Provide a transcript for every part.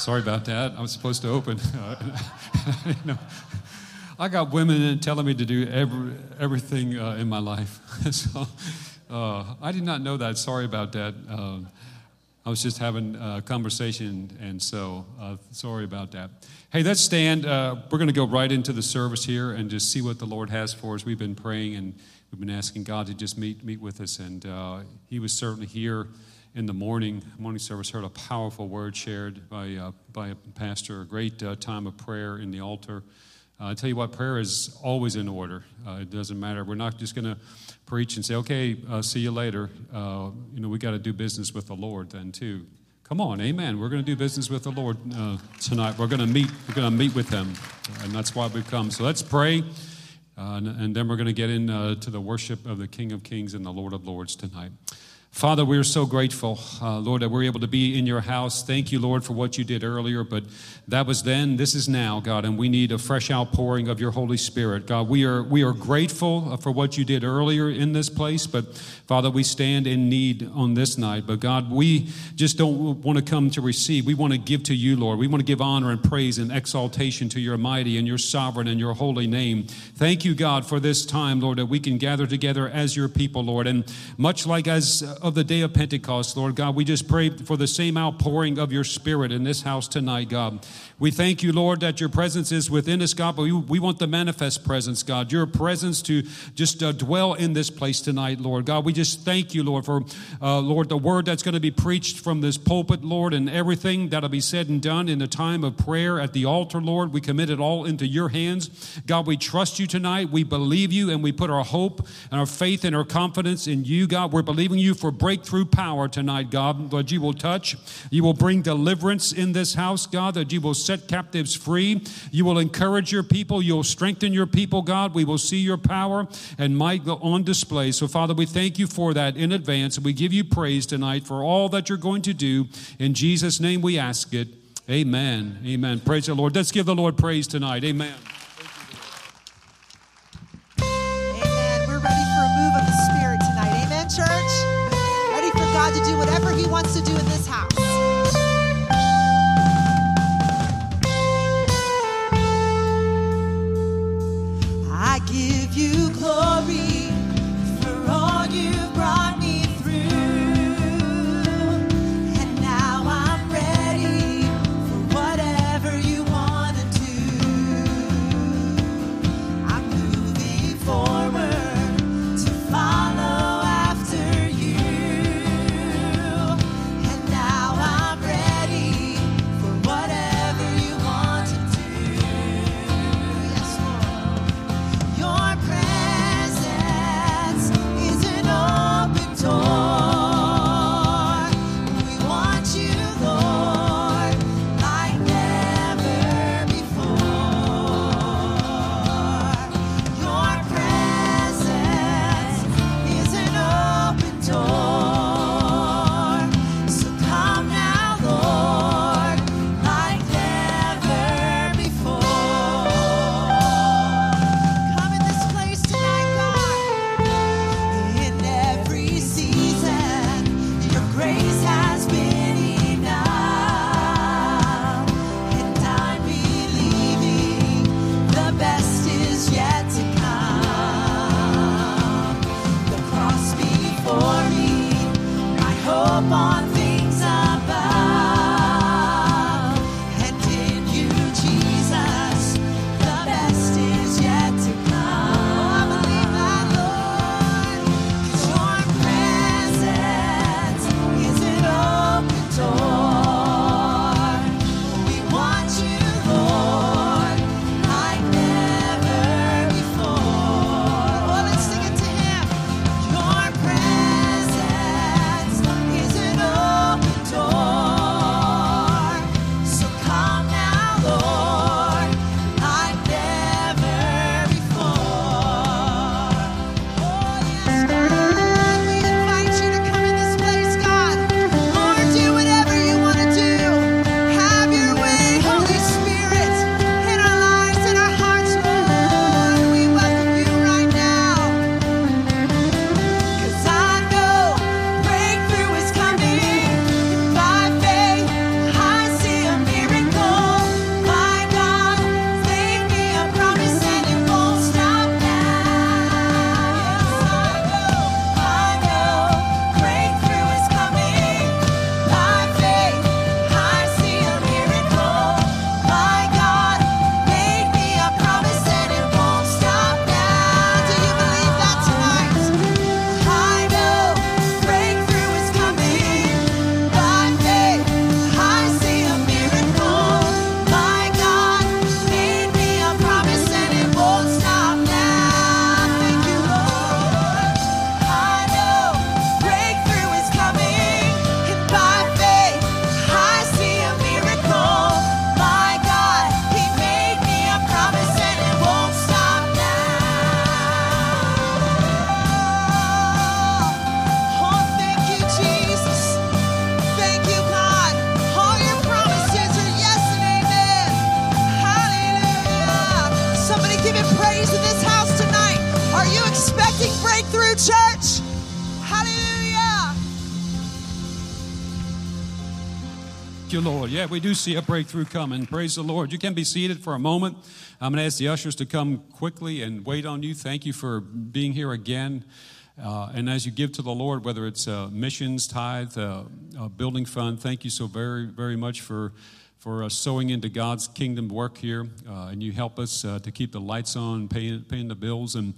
Sorry about that. I was supposed to open. you know, I got women telling me to do every, everything uh, in my life. so uh, I did not know that. Sorry about that. Um, I was just having a conversation, and so uh, sorry about that. Hey, let's stand. Uh, we're going to go right into the service here and just see what the Lord has for us. We've been praying and we've been asking God to just meet meet with us, and uh, He was certainly here in the morning morning service. Heard a powerful word shared by uh, by a pastor. A great uh, time of prayer in the altar. Uh, I tell you what, prayer is always in order. Uh, it doesn't matter. We're not just going to preach and say, "Okay, uh, see you later." Uh, you know, we got to do business with the Lord then too. Come on, Amen. We're going to do business with the Lord uh, tonight. We're going to meet. We're going to meet with Him, and that's why we've come. So let's pray, uh, and, and then we're going to get into to the worship of the King of Kings and the Lord of Lords tonight. Father, we are so grateful, uh, Lord, that we're able to be in your house. Thank you, Lord, for what you did earlier, but that was then, this is now, God, and we need a fresh outpouring of your Holy Spirit. God, we are, we are grateful for what you did earlier in this place, but Father, we stand in need on this night. But God, we just don't want to come to receive. We want to give to you, Lord. We want to give honor and praise and exaltation to your mighty and your sovereign and your holy name. Thank you, God, for this time, Lord, that we can gather together as your people, Lord. And much like as of the day of Pentecost, Lord God, we just pray for the same outpouring of your spirit in this house tonight, God. We thank you, Lord, that your presence is within us, God, but we, we want the manifest presence, God. Your presence to just uh, dwell in this place tonight, Lord. God, we just thank you, Lord, for, uh, Lord, the word that's going to be preached from this pulpit, Lord, and everything that'll be said and done in the time of prayer at the altar, Lord. We commit it all into your hands. God, we trust you tonight. We believe you, and we put our hope and our faith and our confidence in you, God. We're believing you for breakthrough power tonight, God. Lord, you will touch. You will bring deliverance in this house, God, that you will set captives free. You will encourage your people. You'll strengthen your people, God. We will see your power and might go on display. So, Father, we thank you for that in advance. We give you praise tonight for all that you're going to do. In Jesus' name we ask it. Amen. Amen. Praise the Lord. Let's give the Lord praise tonight. Amen. Yeah, we do see a breakthrough coming. Praise the Lord. You can be seated for a moment. I'm going to ask the ushers to come quickly and wait on you. Thank you for being here again. Uh, and as you give to the Lord, whether it's uh, missions, tithe, uh, uh, building fund, thank you so very, very much for for uh, sowing into God's kingdom work here. Uh, and you help us uh, to keep the lights on, paying, paying the bills, and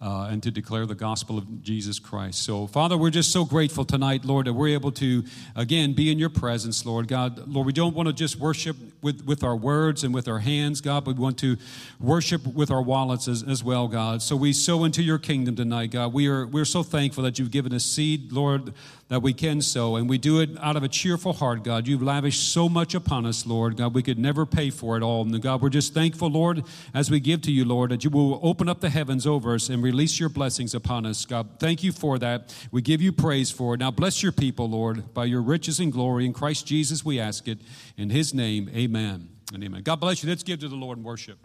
uh, and to declare the gospel of Jesus Christ. So, Father, we're just so grateful tonight, Lord, that we're able to, again, be in your presence, Lord. God, Lord, we don't want to just worship with, with our words and with our hands, God, but we want to worship with our wallets as, as well, God. So we sow into your kingdom tonight, God. We are, we're so thankful that you've given us seed, Lord, that we can sow, and we do it out of a cheerful heart, God. You've lavished so much upon us, Lord. God, we could never pay for it all. And God, we're just thankful, Lord, as we give to you, Lord, that you will open up the heavens over us and release your blessings upon us. God, thank you for that. We give you praise for it. Now bless your people, Lord, by your riches and glory. In Christ Jesus, we ask it. In his name, amen and amen. God bless you. Let's give to the Lord and worship.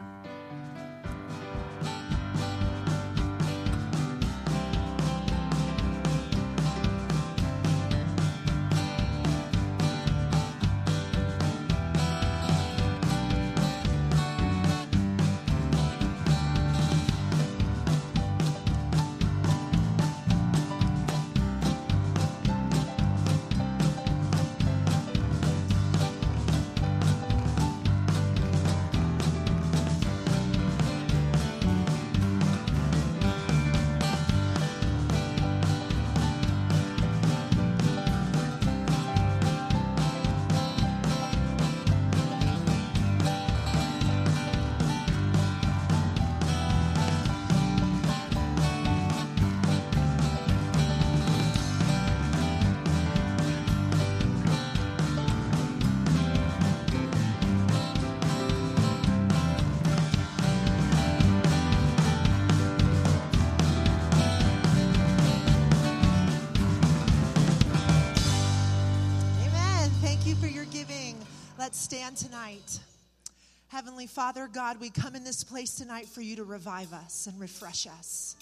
Father, God, we come in this place tonight for you to revive us and refresh us.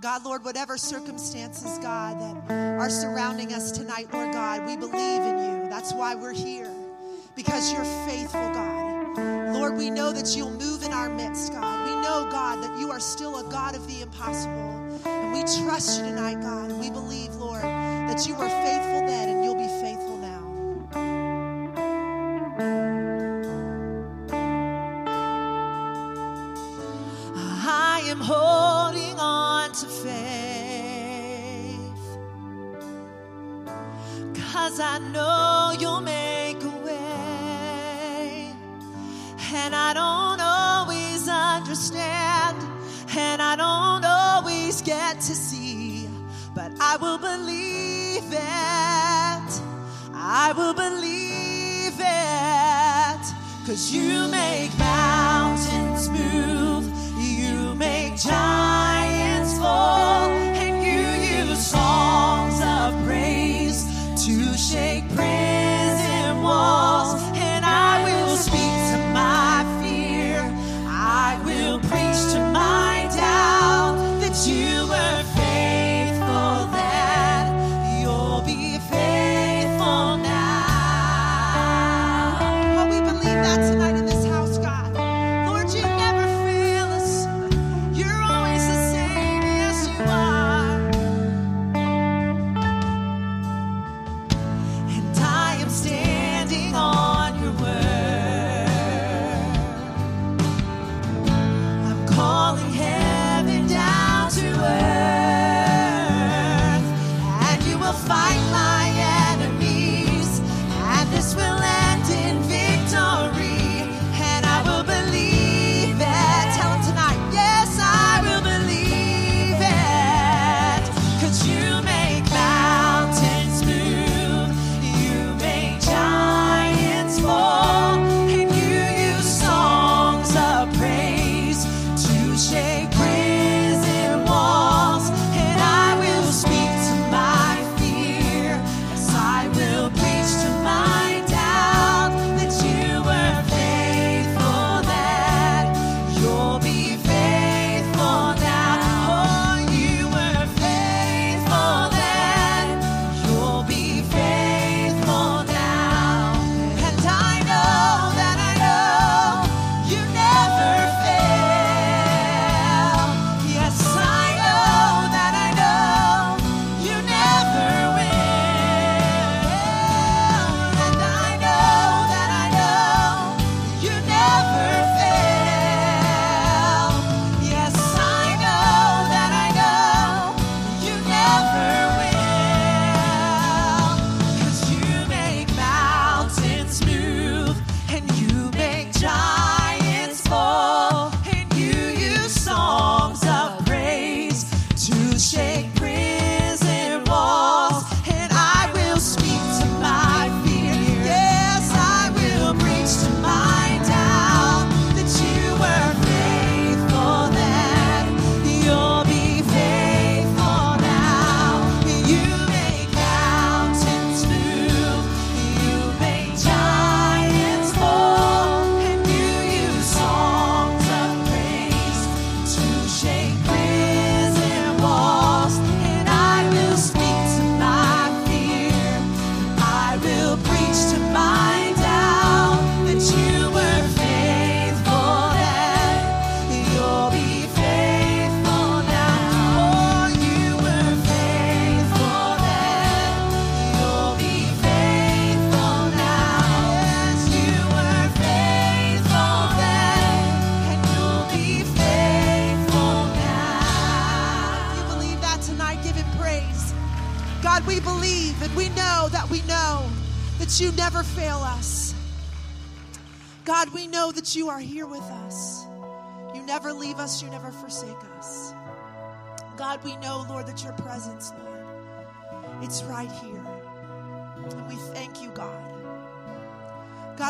God, Lord, whatever circumstances, God, that are surrounding us tonight, Lord God, we believe in you. That's why we're here, because you're faithful, God. Lord, we know that you'll move in our midst, God. We know, God, that you are still a God of the impossible. And we trust you tonight, God, and we believe, Lord, that you were faithful then and you'll be faithful holding on to faith. Cause I know you'll make a way. And I don't always understand. And I don't always get to see. But I will believe it. I will believe it. Cause you make mountains move, make giants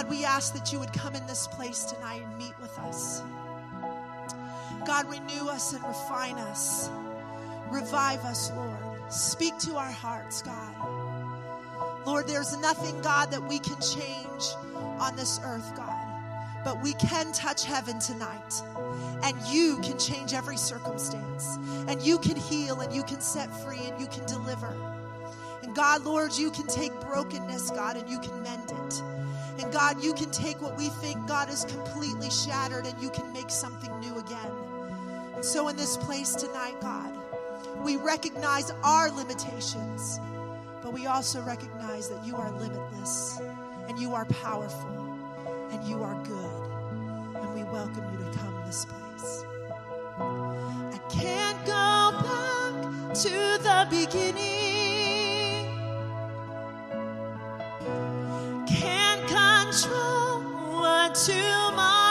God, we ask that you would come in this place tonight and meet with us. God, renew us and refine us. Revive us, Lord. Speak to our hearts, God. Lord, there's nothing, God, that we can change on this earth, God. But we can touch heaven tonight. And you can change every circumstance. And you can heal and you can set free and you can deliver. And God, Lord, you can take brokenness, God, and you can mend it. And God, you can take what we think, God, is completely shattered and you can make something new again. And so in this place tonight, God, we recognize our limitations, but we also recognize that you are limitless and you are powerful and you are good. And we welcome you to come in this place. I can't go back to the beginning. Control what tomorrow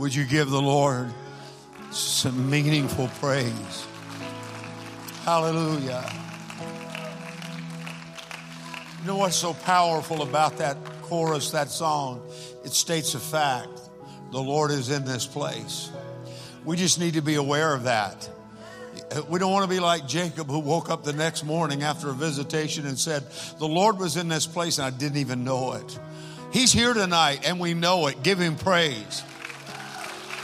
Would you give the Lord some meaningful praise? Hallelujah. You know what's so powerful about that chorus, that song? It states a fact. The Lord is in this place. We just need to be aware of that. We don't want to be like Jacob who woke up the next morning after a visitation and said, The Lord was in this place and I didn't even know it. He's here tonight and we know it. Give him praise.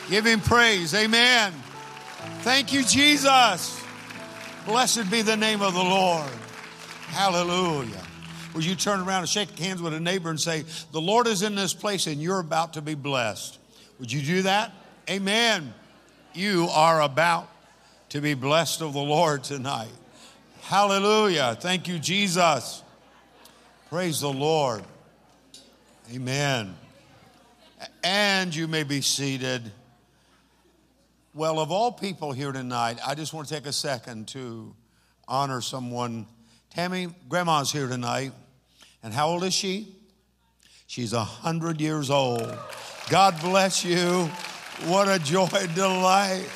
Give him praise. Amen. Thank you, Jesus. Blessed be the name of the Lord. Hallelujah. Would you turn around and shake hands with a neighbor and say, The Lord is in this place and you're about to be blessed? Would you do that? Amen. You are about to be blessed of the Lord tonight. Hallelujah. Thank you, Jesus. Praise the Lord. Amen. And you may be seated. Well, of all people here tonight, I just want to take a second to honor someone. Tammy, Grandma's here tonight. And how old is she? She's a hundred years old. God bless you. What a joy and delight.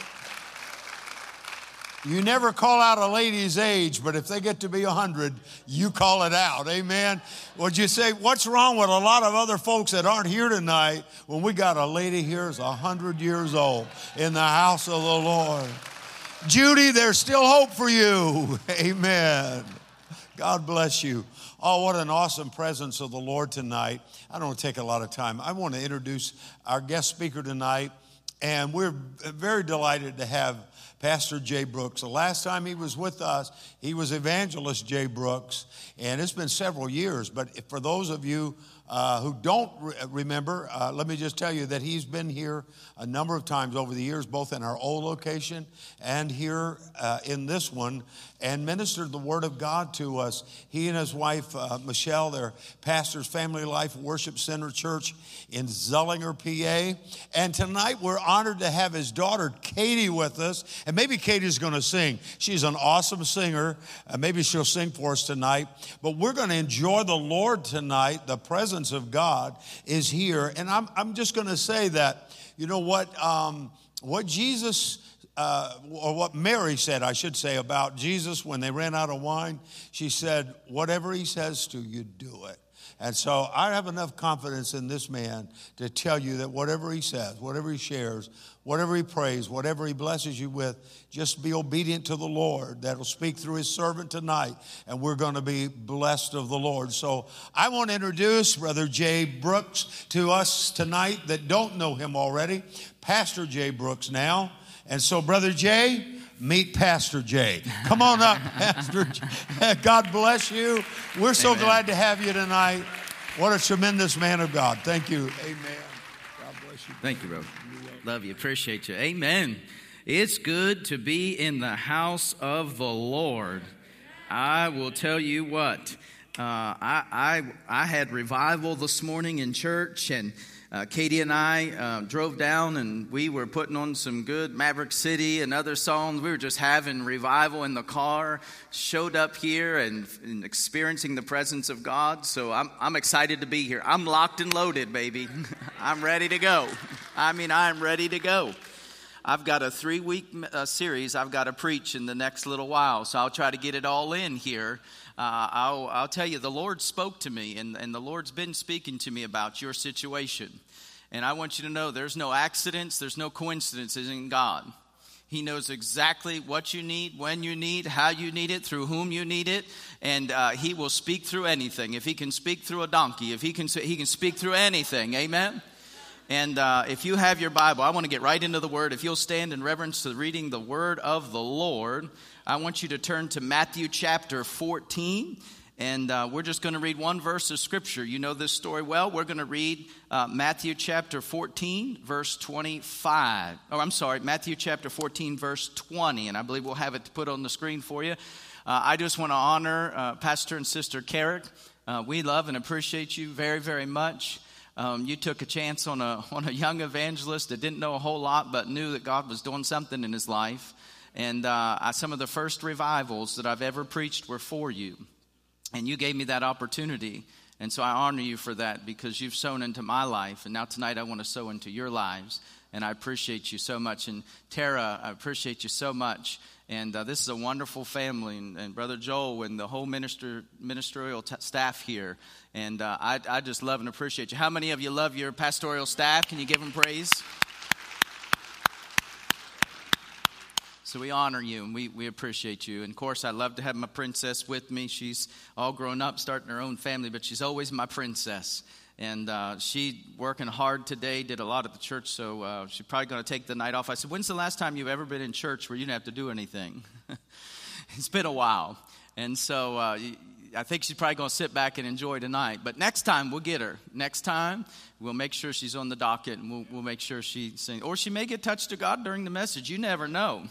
You never call out a lady's age, but if they get to be 100, you call it out. Amen. Would you say, what's wrong with a lot of other folks that aren't here tonight when we got a lady here who's 100 years old in the house of the Lord? Judy, there's still hope for you. Amen. God bless you. Oh, what an awesome presence of the Lord tonight. I don't want to take a lot of time. I want to introduce our guest speaker tonight, and we're very delighted to have Pastor Jay Brooks. The last time he was with us, he was Evangelist Jay Brooks, and it's been several years. But for those of you uh, who don't re- remember, uh, let me just tell you that he's been here a number of times over the years, both in our old location and here uh, in this one, and ministered the Word of God to us. He and his wife, uh, Michelle, they're pastors Family Life Worship Center Church in Zellinger, PA. And tonight we're honored to have his daughter, Katie, with us. And maybe Katie's going to sing. She's an awesome singer. Uh, maybe she'll sing for us tonight. But we're going to enjoy the Lord tonight. The presence of God is here. And I'm, I'm just going to say that, you know what? Um, what Jesus uh, or what Mary said, I should say, about Jesus when they ran out of wine. She said, Whatever he says to you, do it. And so I have enough confidence in this man to tell you that whatever he says, whatever he shares, whatever he prays, whatever he blesses you with, just be obedient to the Lord. That'll speak through his servant tonight, and we're going to be blessed of the Lord. So I want to introduce Brother Jay Brooks to us tonight that don't know him already. Pastor Jay Brooks now. And so, Brother Jay, meet Pastor Jay. Come on up, Pastor Jay. God bless you. We're so Amen. glad to have you tonight. What a tremendous man of God. Thank you. Amen. God bless you. Thank you, bro. Love you. Appreciate you. Amen. It's good to be in the house of the Lord. I will tell you what. Uh, I, I I had revival this morning in church, and uh, Katie and I uh, drove down, and we were putting on some good Maverick City and other songs. We were just having revival in the car. Showed up here and, and experiencing the presence of God. So I'm I'm excited to be here. I'm locked and loaded, baby. I'm ready to go. I mean, I'm ready to go. I've got a three week uh, series I've got to preach in the next little while, so I'll try to get it all in here. Uh, I'll, I'll tell you, the Lord spoke to me, and, and the Lord's been speaking to me about your situation. And I want you to know there's no accidents, there's no coincidences in God. He knows exactly what you need, when you need, how you need it, through whom you need it, and uh, He will speak through anything. If He can speak through a donkey, if He can, He can speak through anything, amen? And uh, if you have your Bible, I want to get right into the Word. If you'll stand in reverence to reading the Word of the Lord, I want you to turn to Matthew chapter 14. And uh, we're just going to read one verse of Scripture. You know this story well. We're going to read uh, Matthew chapter 14, verse 25. Oh, I'm sorry, Matthew chapter 14, verse 20. And I believe we'll have it put on the screen for you. Uh, I just want to honor uh, Pastor and Sister Carrick. Uh, we love and appreciate you very, very much. Um, you took a chance on a, on a young evangelist that didn't know a whole lot but knew that God was doing something in his life. And uh, I, some of the first revivals that I've ever preached were for you. And you gave me that opportunity. And so I honor you for that because you've sown into my life. And now tonight I want to sow into your lives. And I appreciate you so much. And Tara, I appreciate you so much. And uh, this is a wonderful family. And, and Brother Joel and the whole minister, ministerial t- staff here. And uh, I, I just love and appreciate you. How many of you love your pastoral staff? Can you give them praise? So we honor you and we, we appreciate you. And of course, I love to have my princess with me. She's all grown up, starting her own family, but she's always my princess. And uh, she working hard today, did a lot at the church, so uh, she's probably going to take the night off. I said, When's the last time you've ever been in church where you didn't have to do anything? it's been a while. And so uh, I think she's probably going to sit back and enjoy tonight. But next time, we'll get her. Next time, we'll make sure she's on the docket and we'll, we'll make sure she sings. Or she may get touched to God during the message. You never know.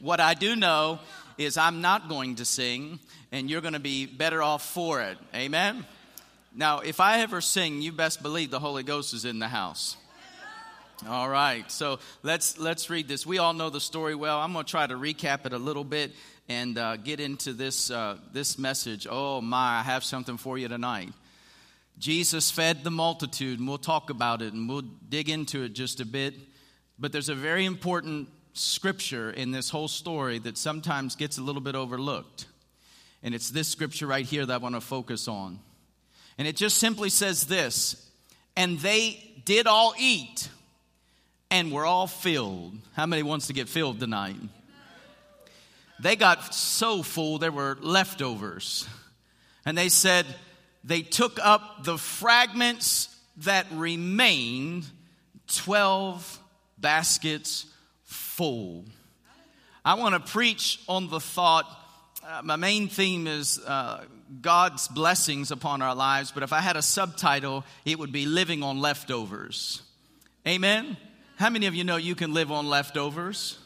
What I do know is I'm not going to sing, and you're going to be better off for it. Amen? Now, if I ever sing, you best believe the Holy Ghost is in the house. All right, so let's let's read this. We all know the story well. I'm going to try to recap it a little bit and uh, get into this uh, this message. Oh my, I have something for you tonight. Jesus fed the multitude, and we'll talk about it and we'll dig into it just a bit. But there's a very important scripture in this whole story that sometimes gets a little bit overlooked. And it's this scripture right here that I want to focus on. And it just simply says this And they did all eat and were all filled. How many wants to get filled tonight? They got so full, there were leftovers. And they said, they took up the fragments that remained, 12 baskets full. I want to preach on the thought. Uh, my main theme is uh, God's blessings upon our lives, but if I had a subtitle, it would be Living on Leftovers. Amen? How many of you know you can live on leftovers?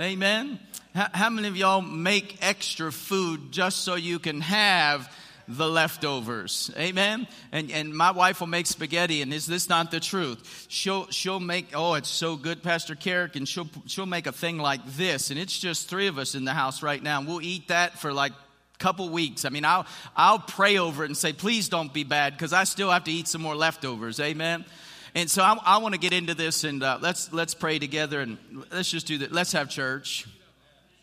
Amen? How, how many of y'all make extra food just so you can have the leftovers. Amen. And and my wife will make spaghetti, and is this not the truth? She'll she'll make oh it's so good, Pastor Carrick, and she'll she'll make a thing like this, and it's just three of us in the house right now, and we'll eat that for like couple weeks. I mean, I'll I'll pray over it and say, please don't be bad, because I still have to eat some more leftovers. Amen. And so I, I want to get into this, and uh, let's let's pray together, and let's just do that. Let's have church.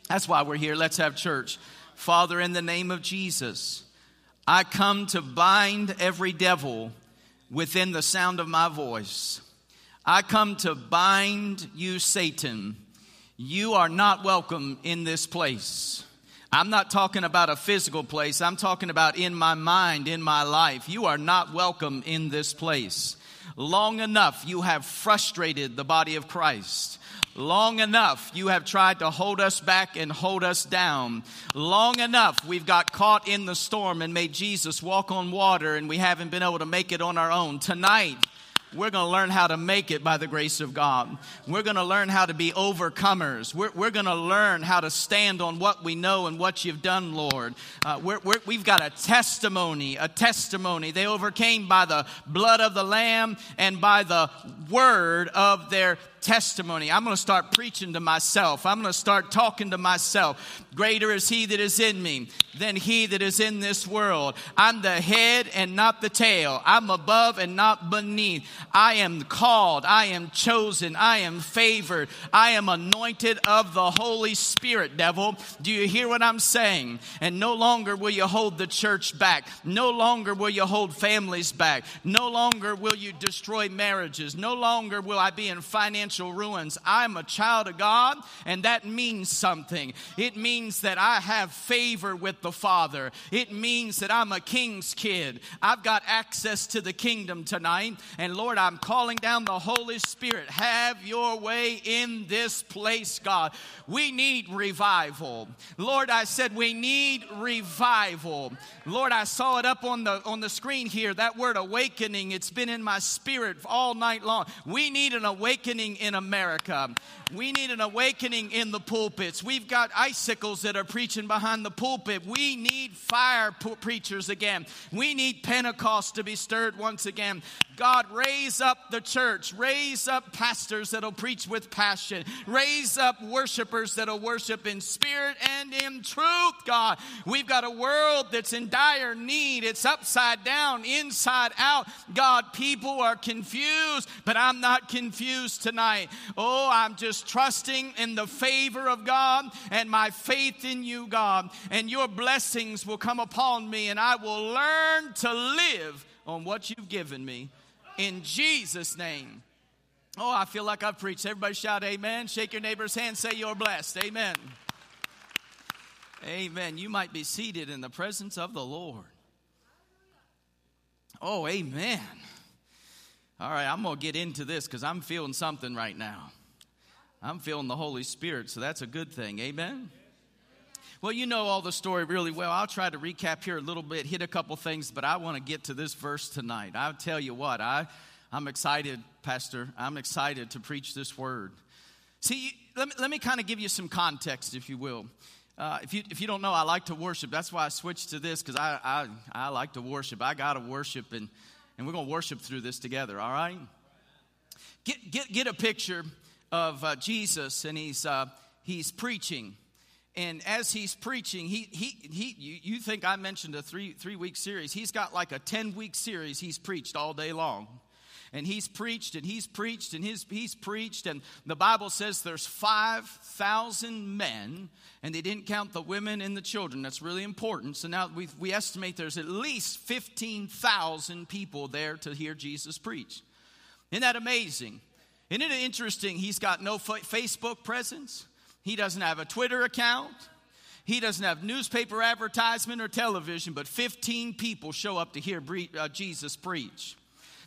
That's why we're here. Let's have church. Father, in the name of Jesus. I come to bind every devil within the sound of my voice. I come to bind you, Satan. You are not welcome in this place. I'm not talking about a physical place. I'm talking about in my mind, in my life. You are not welcome in this place. Long enough, you have frustrated the body of Christ. Long enough, you have tried to hold us back and hold us down. Long enough, we've got caught in the storm and made Jesus walk on water, and we haven't been able to make it on our own. Tonight, we're going to learn how to make it by the grace of God. We're going to learn how to be overcomers. We're, we're going to learn how to stand on what we know and what you've done, Lord. Uh, we're, we've got a testimony, a testimony. They overcame by the blood of the Lamb and by the word of their testimony. I'm going to start preaching to myself. I'm going to start talking to myself. Greater is he that is in me than he that is in this world. I'm the head and not the tail. I'm above and not beneath. I am called. I am chosen. I am favored. I am anointed of the Holy Spirit, devil. Do you hear what I'm saying? And no longer will you hold the church back. No longer will you hold families back. No longer will you destroy marriages. No longer will I be in financial ruins. I'm a child of God, and that means something. It means that I have favor with the Father. It means that I'm a king's kid. I've got access to the kingdom tonight. And Lord, I'm calling down the Holy Spirit. Have your way in this place, God. We need revival. Lord, I said we need revival. Lord, I saw it up on the on the screen here. That word awakening, it's been in my spirit all night long. We need an awakening in America. We need an awakening in the pulpits. We've got icicles that are preaching behind the pulpit. We need fire pu- preachers again. We need Pentecost to be stirred once again. God, raise up the church. Raise up pastors that'll preach with passion. Raise up worshipers that'll worship in spirit and in truth, God. We've got a world that's in dire need. It's upside down, inside out. God, people are confused, but I'm not confused tonight. Oh, I'm just trusting in the favor of God and my faith in you, God. And your blessings will come upon me, and I will learn to live on what you've given me. In Jesus' name. Oh, I feel like I've preached. Everybody shout amen. Shake your neighbor's hand. Say you're blessed. Amen. Amen. You might be seated in the presence of the Lord. Oh, amen. All right, I'm going to get into this because I'm feeling something right now. I'm feeling the Holy Spirit, so that's a good thing. Amen. Well, you know all the story really well. I'll try to recap here a little bit, hit a couple things, but I want to get to this verse tonight. I'll tell you what, I, I'm excited, Pastor. I'm excited to preach this word. See, let me, let me kind of give you some context, if you will. Uh, if, you, if you don't know, I like to worship. That's why I switched to this because I, I, I like to worship. I got to worship, and, and we're going to worship through this together, all right? Get, get, get a picture of uh, Jesus, and he's, uh, he's preaching. And as he's preaching, he, he, he, you, you think I mentioned a three, three week series. He's got like a 10 week series he's preached all day long and he's preached and he's preached and he's, he's preached. And the bible says there's 5000 men and they didn't count the women and the children. That's really important. So now we, we estimate there's at least 15000 people there to hear jesus preach. Isn't that amazing? Isn't it interesting? He's got no fa- facebook presence. He doesn't have a twitter account. He doesn't have newspaper advertisement or television but 15 people show up to hear uh, jesus preach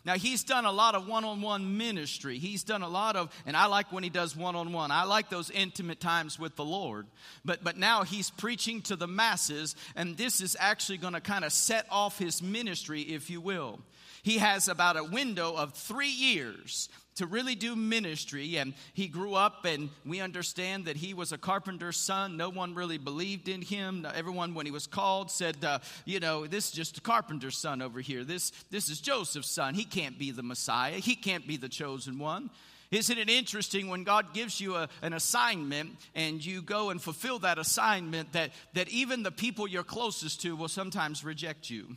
now, he's done a lot of one on one ministry. He's done a lot of, and I like when he does one on one. I like those intimate times with the Lord. But, but now he's preaching to the masses, and this is actually going to kind of set off his ministry, if you will. He has about a window of three years to really do ministry. And he grew up, and we understand that he was a carpenter's son. No one really believed in him. Everyone, when he was called, said, uh, You know, this is just a carpenter's son over here. This, this is Joseph's son. He can't be the Messiah, he can't be the chosen one. Isn't it interesting when God gives you a, an assignment and you go and fulfill that assignment that, that even the people you're closest to will sometimes reject you?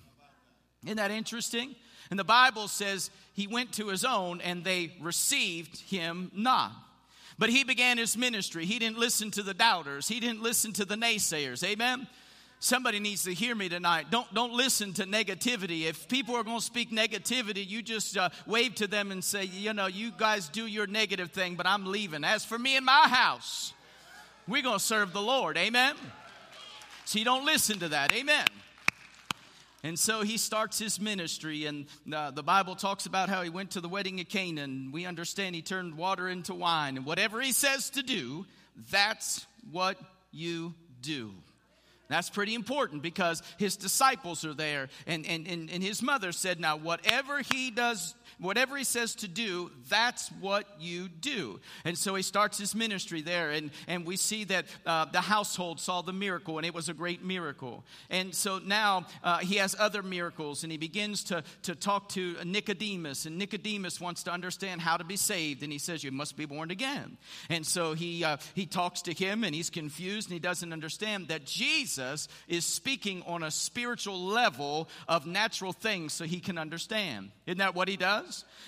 Isn't that interesting? And the Bible says he went to his own and they received him not. But he began his ministry. He didn't listen to the doubters, he didn't listen to the naysayers. Amen? Somebody needs to hear me tonight. Don't, don't listen to negativity. If people are going to speak negativity, you just uh, wave to them and say, you know, you guys do your negative thing, but I'm leaving. As for me and my house, we're going to serve the Lord. Amen? So you don't listen to that. Amen. And so he starts his ministry, and uh, the Bible talks about how he went to the wedding of Canaan. We understand he turned water into wine, and whatever he says to do, that's what you do. That's pretty important because his disciples are there, and, and, and, and his mother said, Now, whatever he does, whatever he says to do, that's what you do. And so he starts his ministry there, and, and we see that uh, the household saw the miracle, and it was a great miracle. And so now uh, he has other miracles, and he begins to, to talk to Nicodemus, and Nicodemus wants to understand how to be saved, and he says, You must be born again. And so he, uh, he talks to him, and he's confused, and he doesn't understand that Jesus is speaking on a spiritual level of natural things so he can understand. Isn't that what he does?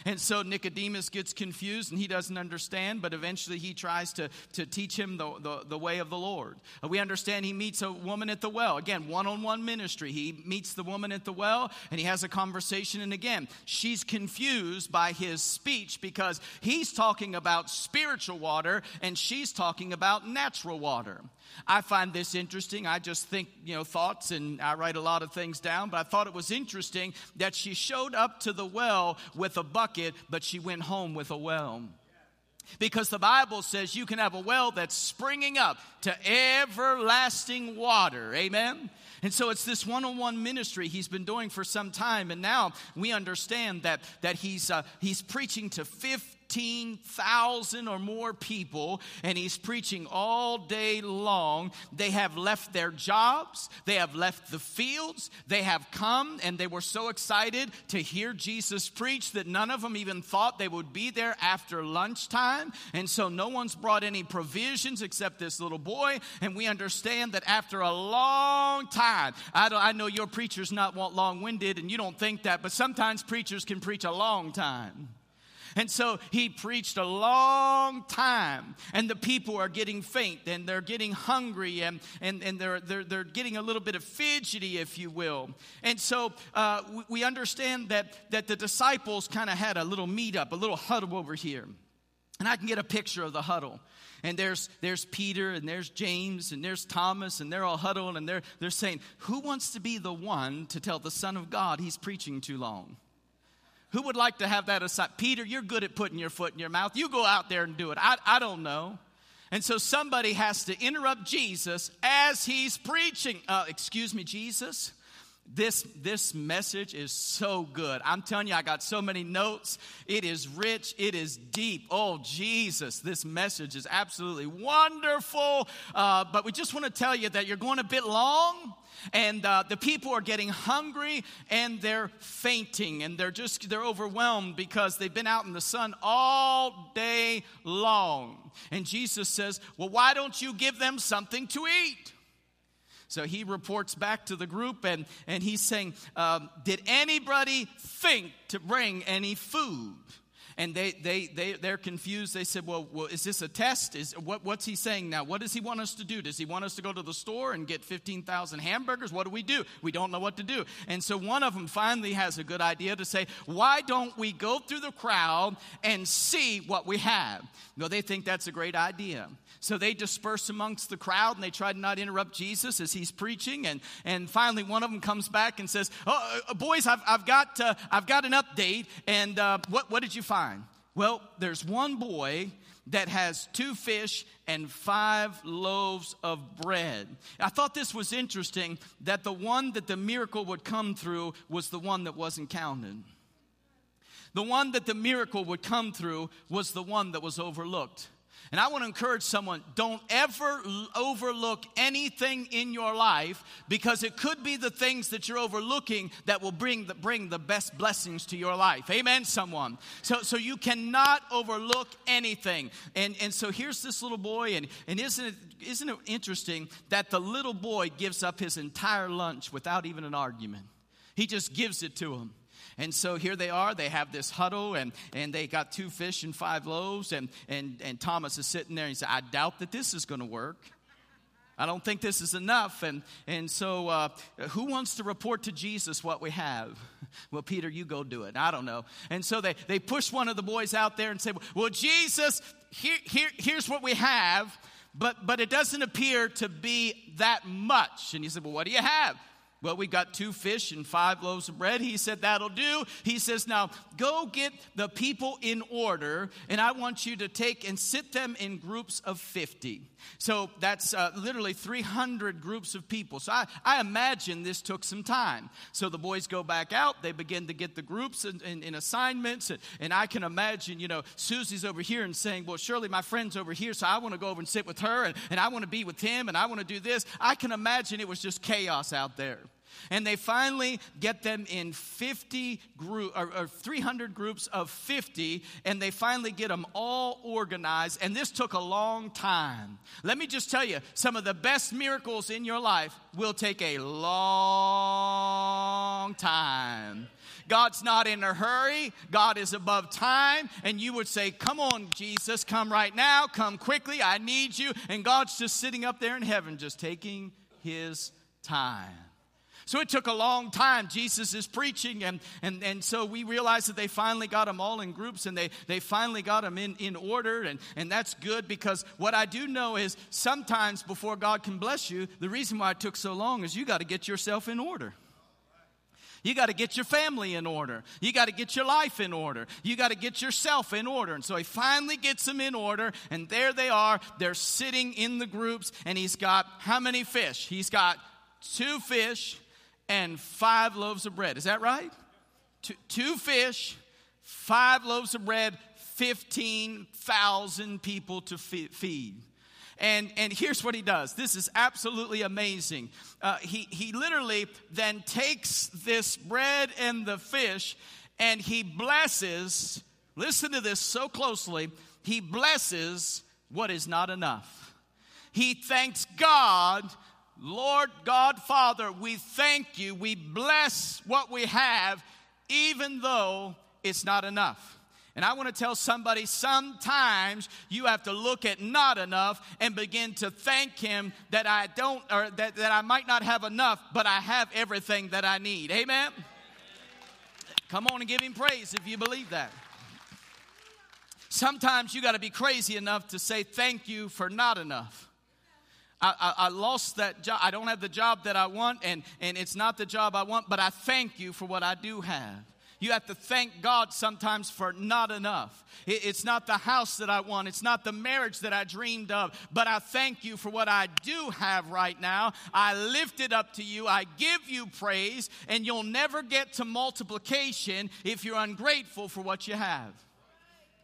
And so Nicodemus gets confused and he doesn't understand, but eventually he tries to, to teach him the, the, the way of the Lord. Uh, We understand he meets a woman at the well. Again, one on one ministry. He meets the woman at the well and he has a conversation. And again, she's confused by his speech because he's talking about spiritual water and she's talking about natural water. I find this interesting. I just think, you know, thoughts and I write a lot of things down, but I thought it was interesting that she showed up to the well with a bucket, but she went home with a well. Because the Bible says you can have a well that's springing up to everlasting water. Amen? And so it's this one on one ministry he's been doing for some time. And now we understand that, that he's, uh, he's preaching to 50 15,000 or more people, and he's preaching all day long. They have left their jobs, they have left the fields, they have come, and they were so excited to hear Jesus preach that none of them even thought they would be there after lunchtime. And so no one's brought any provisions except this little boy. And we understand that after a long time, I, I know your preacher's not long winded, and you don't think that, but sometimes preachers can preach a long time. And so he preached a long time, and the people are getting faint and they're getting hungry and, and, and they're, they're, they're getting a little bit of fidgety, if you will. And so uh, we- understand that, that the disciples kind of had a little meetup, a little huddle over here. And I can get a picture of the huddle. And there's, there's Peter and there's James and there's Thomas and they're all huddled and they're, they're saying, Who wants to be the one to tell the Son of God he's preaching too long? Who would like to have that aside? Peter, you're good at putting your foot in your mouth. You go out there and do it. I, I don't know. And so somebody has to interrupt Jesus as he's preaching. Uh, excuse me, Jesus? This, this message is so good. I'm telling you, I got so many notes. It is rich, it is deep. Oh, Jesus, this message is absolutely wonderful. Uh, but we just want to tell you that you're going a bit long and uh, the people are getting hungry and they're fainting and they're just they're overwhelmed because they've been out in the sun all day long and jesus says well why don't you give them something to eat so he reports back to the group and, and he's saying, um, Did anybody think to bring any food? And they, they, they, they're confused. They said, well, well, is this a test? Is, what, what's he saying now? What does he want us to do? Does he want us to go to the store and get 15,000 hamburgers? What do we do? We don't know what to do. And so one of them finally has a good idea to say, why don't we go through the crowd and see what we have? No, they think that's a great idea. So they disperse amongst the crowd and they try to not interrupt Jesus as he's preaching. And, and finally, one of them comes back and says, Oh, uh, boys, I've, I've, got, uh, I've got an update. And uh, what, what did you find? Well, there's one boy that has two fish and five loaves of bread. I thought this was interesting that the one that the miracle would come through was the one that wasn't counted. The one that the miracle would come through was the one that was overlooked. And I want to encourage someone don't ever overlook anything in your life because it could be the things that you're overlooking that will bring the, bring the best blessings to your life. Amen, someone. So, so you cannot overlook anything. And, and so here's this little boy, and, and isn't, it, isn't it interesting that the little boy gives up his entire lunch without even an argument? He just gives it to him. And so here they are. They have this huddle, and, and they got two fish and five loaves. And, and, and Thomas is sitting there, and he said, I doubt that this is going to work. I don't think this is enough. And, and so, uh, who wants to report to Jesus what we have? Well, Peter, you go do it. I don't know. And so they, they push one of the boys out there and say, Well, Jesus, here, here, here's what we have, but, but it doesn't appear to be that much. And he said, Well, what do you have? Well, we got two fish and five loaves of bread. He said, That'll do. He says, Now go get the people in order, and I want you to take and sit them in groups of 50. So that's uh, literally 300 groups of people. So I, I imagine this took some time. So the boys go back out. They begin to get the groups and, in, in assignments. And, and I can imagine, you know, Susie's over here and saying, Well, surely my friend's over here, so I want to go over and sit with her, and, and I want to be with him, and I want to do this. I can imagine it was just chaos out there. And they finally get them in 50 group or, or 300 groups of 50, and they finally get them all organized. And this took a long time. Let me just tell you, some of the best miracles in your life will take a long time. God's not in a hurry. God is above time. And you would say, Come on, Jesus, come right now, come quickly. I need you. And God's just sitting up there in heaven, just taking his time. So it took a long time. Jesus is preaching, and, and, and so we realized that they finally got them all in groups and they, they finally got them in, in order, and, and that's good because what I do know is sometimes before God can bless you, the reason why it took so long is you got to get yourself in order. You got to get your family in order. You got to get your life in order. You got to get yourself in order. And so he finally gets them in order, and there they are. They're sitting in the groups, and he's got how many fish? He's got two fish and five loaves of bread. Is that right? Two, two fish, five loaves of bread, 15,000 people to feed. And, and here's what he does. This is absolutely amazing. Uh, he, he literally then takes this bread and the fish and he blesses, listen to this so closely, he blesses what is not enough. He thanks God, Lord God Father, we thank you, we bless what we have, even though it's not enough. And I want to tell somebody sometimes you have to look at not enough and begin to thank Him that I don't, or that, that I might not have enough, but I have everything that I need. Amen? Come on and give Him praise if you believe that. Sometimes you got to be crazy enough to say thank you for not enough. I, I, I, lost that job. I don't have the job that I want, and, and it's not the job I want, but I thank you for what I do have. You have to thank God sometimes for not enough. It's not the house that I want, it's not the marriage that I dreamed of, but I thank you for what I do have right now. I lift it up to you, I give you praise, and you'll never get to multiplication if you're ungrateful for what you have.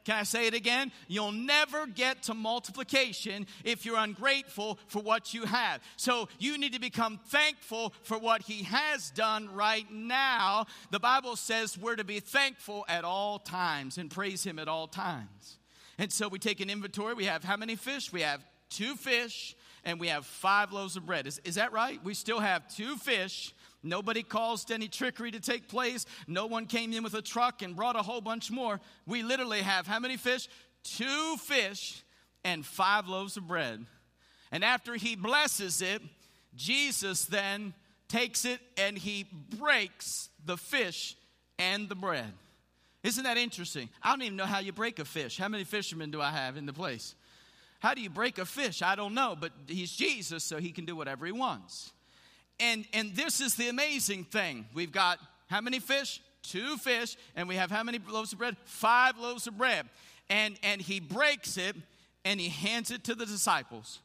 Can I say it again? You'll never get to multiplication if you're ungrateful for what you have. So you need to become thankful for what He has done right now. The Bible says we're to be thankful at all times and praise Him at all times. And so we take an inventory. We have how many fish? We have two fish and we have five loaves of bread. Is, is that right? We still have two fish Nobody caused any trickery to take place. No one came in with a truck and brought a whole bunch more. We literally have how many fish? Two fish and five loaves of bread. And after he blesses it, Jesus then takes it and he breaks the fish and the bread. Isn't that interesting? I don't even know how you break a fish. How many fishermen do I have in the place? How do you break a fish? I don't know, but he's Jesus, so he can do whatever he wants. And, and this is the amazing thing. We've got how many fish? Two fish. And we have how many loaves of bread? Five loaves of bread. And, and he breaks it and he hands it to the disciples.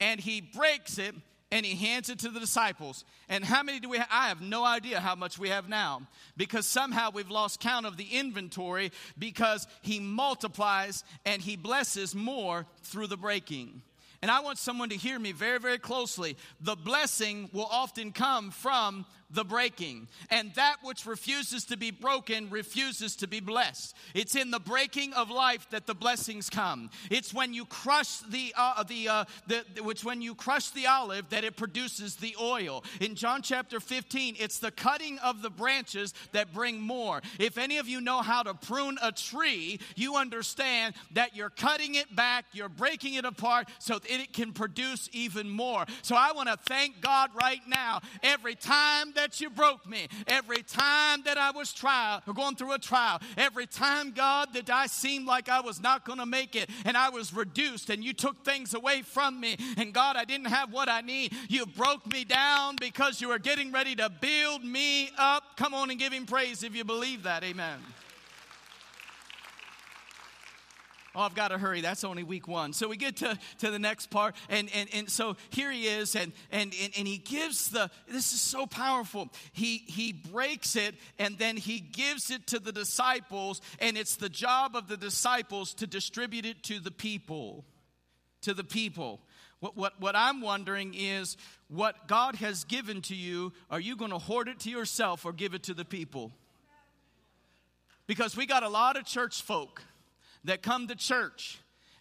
And he breaks it and he hands it to the disciples. And how many do we have? I have no idea how much we have now because somehow we've lost count of the inventory because he multiplies and he blesses more through the breaking. And I want someone to hear me very, very closely. The blessing will often come from the breaking. And that which refuses to be broken refuses to be blessed. It's in the breaking of life that the blessings come. It's when you crush the uh, the uh, the which when you crush the olive that it produces the oil. In John chapter 15, it's the cutting of the branches that bring more. If any of you know how to prune a tree, you understand that you're cutting it back, you're breaking it apart so that it can produce even more. So I want to thank God right now every time that you broke me, every time that I was trial, going through a trial, every time, God, that I seemed like I was not going to make it and I was reduced and you took things away from me and God, I didn't have what I need. You broke me down because you were getting ready to build me up. Come on and give him praise if you believe that. Amen. Oh, I've got to hurry. That's only week one. So we get to, to the next part. And, and, and so here he is, and, and, and, and he gives the, this is so powerful. He, he breaks it, and then he gives it to the disciples, and it's the job of the disciples to distribute it to the people. To the people. What, what, what I'm wondering is what God has given to you, are you going to hoard it to yourself or give it to the people? Because we got a lot of church folk that come to church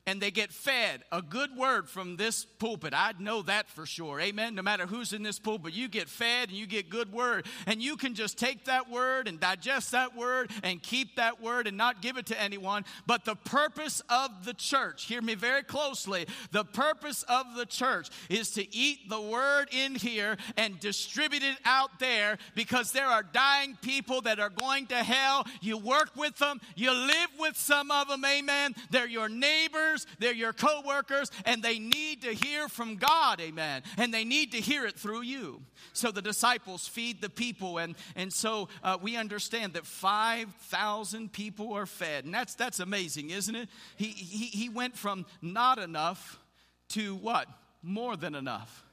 and they get fed a good word from this pulpit. I'd know that for sure. Amen. No matter who's in this pulpit, you get fed and you get good word. And you can just take that word and digest that word and keep that word and not give it to anyone. But the purpose of the church, hear me very closely, the purpose of the church is to eat the word in here and distribute it out there because there are dying people that are going to hell. You work with them, you live with some of them. Amen. They're your neighbors they're your co-workers, and they need to hear from God, amen. And they need to hear it through you. So the disciples feed the people, and, and so uh, we understand that 5,000 people are fed. And that's, that's amazing, isn't it? He, he, he went from not enough to what? More than enough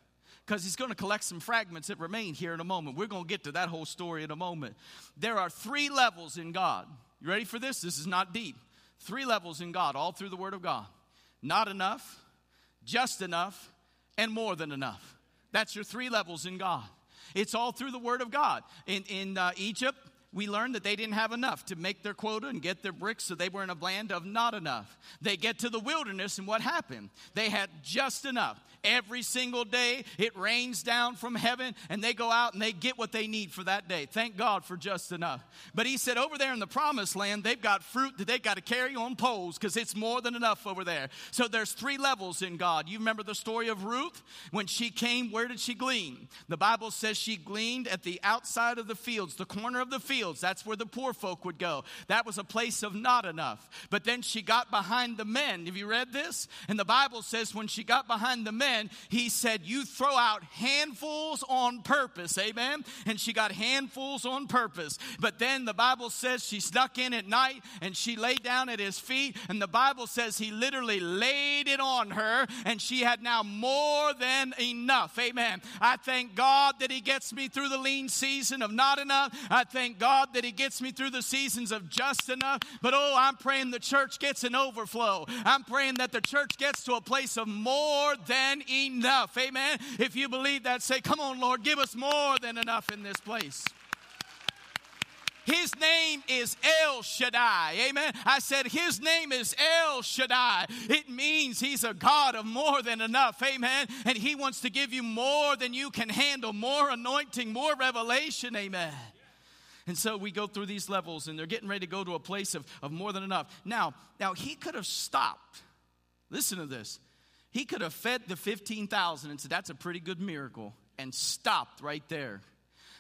because he's going to collect some fragments that remain here in a moment. We're going to get to that whole story in a moment. There are three levels in God. You ready for this? This is not deep. Three levels in God, all through the Word of God. Not enough, just enough, and more than enough. That's your three levels in God. It's all through the Word of God. In, in uh, Egypt, we learned that they didn't have enough to make their quota and get their bricks, so they were in a land of not enough. They get to the wilderness, and what happened? They had just enough. Every single day, it rains down from heaven, and they go out and they get what they need for that day. Thank God for just enough. But he said, over there in the promised land, they've got fruit that they've got to carry on poles because it's more than enough over there. So there's three levels in God. You remember the story of Ruth? When she came, where did she glean? The Bible says she gleaned at the outside of the fields, the corner of the fields. That's where the poor folk would go. That was a place of not enough. But then she got behind the men. Have you read this? And the Bible says when she got behind the men, he said, You throw out handfuls on purpose. Amen. And she got handfuls on purpose. But then the Bible says she snuck in at night and she laid down at his feet. And the Bible says he literally laid it on her and she had now more than enough. Amen. I thank God that he gets me through the lean season of not enough. I thank God that he gets me through the seasons of just enough. But oh, I'm praying the church gets an overflow. I'm praying that the church gets to a place of more than enough. Amen. If you believe that, say, Come on, Lord, give us more than enough in this place. His name is El Shaddai. Amen. I said, His name is El Shaddai. It means He's a God of more than enough. Amen. And He wants to give you more than you can handle, more anointing, more revelation. Amen. And so we go through these levels, and they're getting ready to go to a place of, of more than enough. Now, now he could have stopped. Listen to this. He could have fed the 15,000 and said, That's a pretty good miracle, and stopped right there.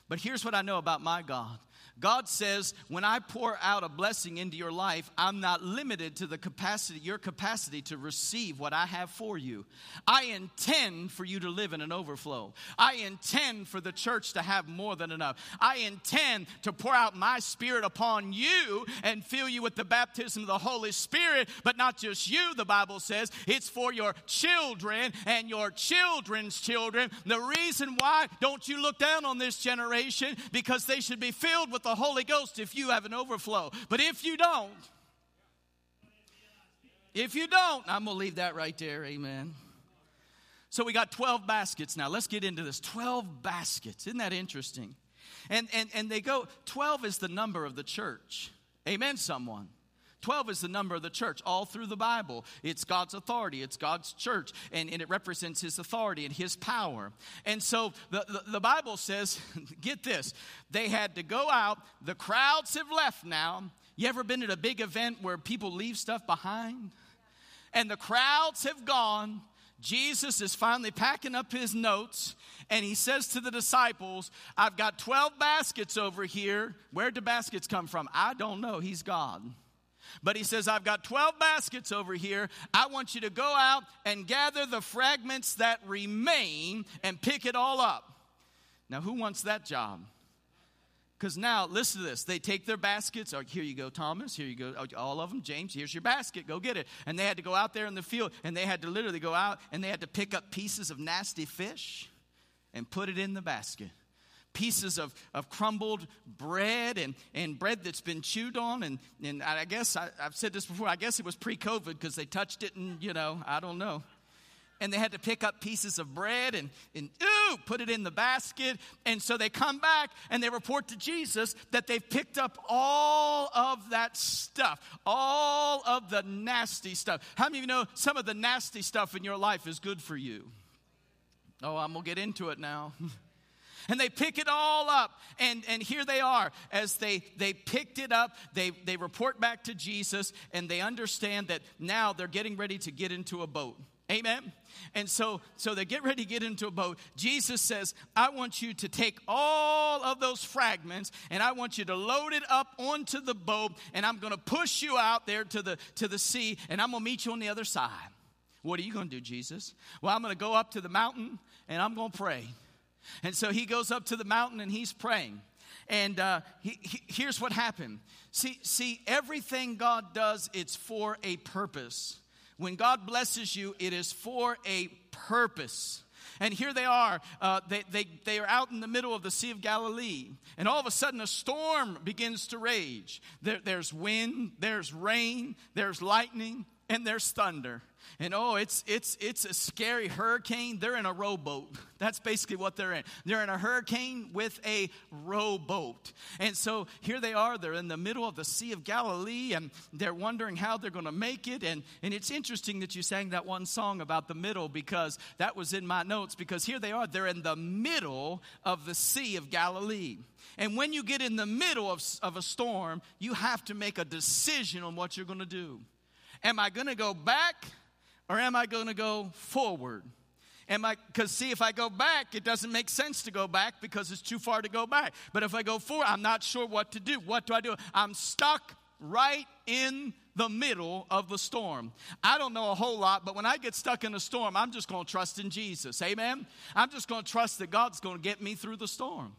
But here's what I know about my God God says, when I pour out a blessing into your life, I'm not limited to the capacity, your capacity to receive what I have for you. I intend for you to live in an overflow. I intend for the church to have more than enough. I intend to pour out my spirit upon you and fill you with the baptism of the Holy Spirit, but not just you, the Bible says, it's for your children and your children's children. The reason why don't you look down on this generation because they should be filled with the Holy Ghost if you have an overflow. But if you don't, if you don't, I'm going to leave that right there. Amen. So we got 12 baskets now. Let's get into this. 12 baskets. Isn't that interesting? And, and, and they go, 12 is the number of the church. Amen, someone. 12 is the number of the church all through the Bible. It's God's authority, it's God's church, and, and it represents His authority and His power. And so the, the, the Bible says, get this, they had to go out, the crowds have left now. You ever been at a big event where people leave stuff behind? And the crowds have gone. Jesus is finally packing up his notes and he says to the disciples, I've got 12 baskets over here. Where'd the baskets come from? I don't know. He's God. But he says, I've got 12 baskets over here. I want you to go out and gather the fragments that remain and pick it all up. Now, who wants that job? Because now, listen to this. They take their baskets. Oh, here you go, Thomas. Here you go. Oh, all of them. James, here's your basket. Go get it. And they had to go out there in the field and they had to literally go out and they had to pick up pieces of nasty fish and put it in the basket. Pieces of, of crumbled bread and, and bread that's been chewed on. And, and I guess I, I've said this before. I guess it was pre COVID because they touched it and, you know, I don't know and they had to pick up pieces of bread and, and ooh, put it in the basket. And so they come back and they report to Jesus that they've picked up all of that stuff, all of the nasty stuff. How many of you know some of the nasty stuff in your life is good for you? Oh, I'm gonna get into it now. and they pick it all up and, and here they are as they, they picked it up they, they report back to jesus and they understand that now they're getting ready to get into a boat Amen. And so, so they get ready to get into a boat. Jesus says, I want you to take all of those fragments and I want you to load it up onto the boat and I'm going to push you out there to the, to the sea and I'm going to meet you on the other side. What are you going to do, Jesus? Well, I'm going to go up to the mountain and I'm going to pray. And so he goes up to the mountain and he's praying. And uh, he, he, here's what happened. See, see, everything God does, it's for a purpose. When God blesses you, it is for a purpose. And here they are. Uh, they, they, they are out in the middle of the Sea of Galilee. And all of a sudden, a storm begins to rage. There, there's wind, there's rain, there's lightning, and there's thunder. And oh, it's it's it's a scary hurricane. They're in a rowboat. That's basically what they're in. They're in a hurricane with a rowboat. And so here they are. They're in the middle of the Sea of Galilee, and they're wondering how they're going to make it. And and it's interesting that you sang that one song about the middle because that was in my notes. Because here they are. They're in the middle of the Sea of Galilee. And when you get in the middle of, of a storm, you have to make a decision on what you're going to do. Am I going to go back or am I going to go forward? Am I, because see, if I go back, it doesn't make sense to go back because it's too far to go back. But if I go forward, I'm not sure what to do. What do I do? I'm stuck right in the middle of the storm. I don't know a whole lot, but when I get stuck in a storm, I'm just going to trust in Jesus. Amen? I'm just going to trust that God's going to get me through the storm.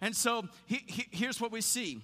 And so he, he, here's what we see.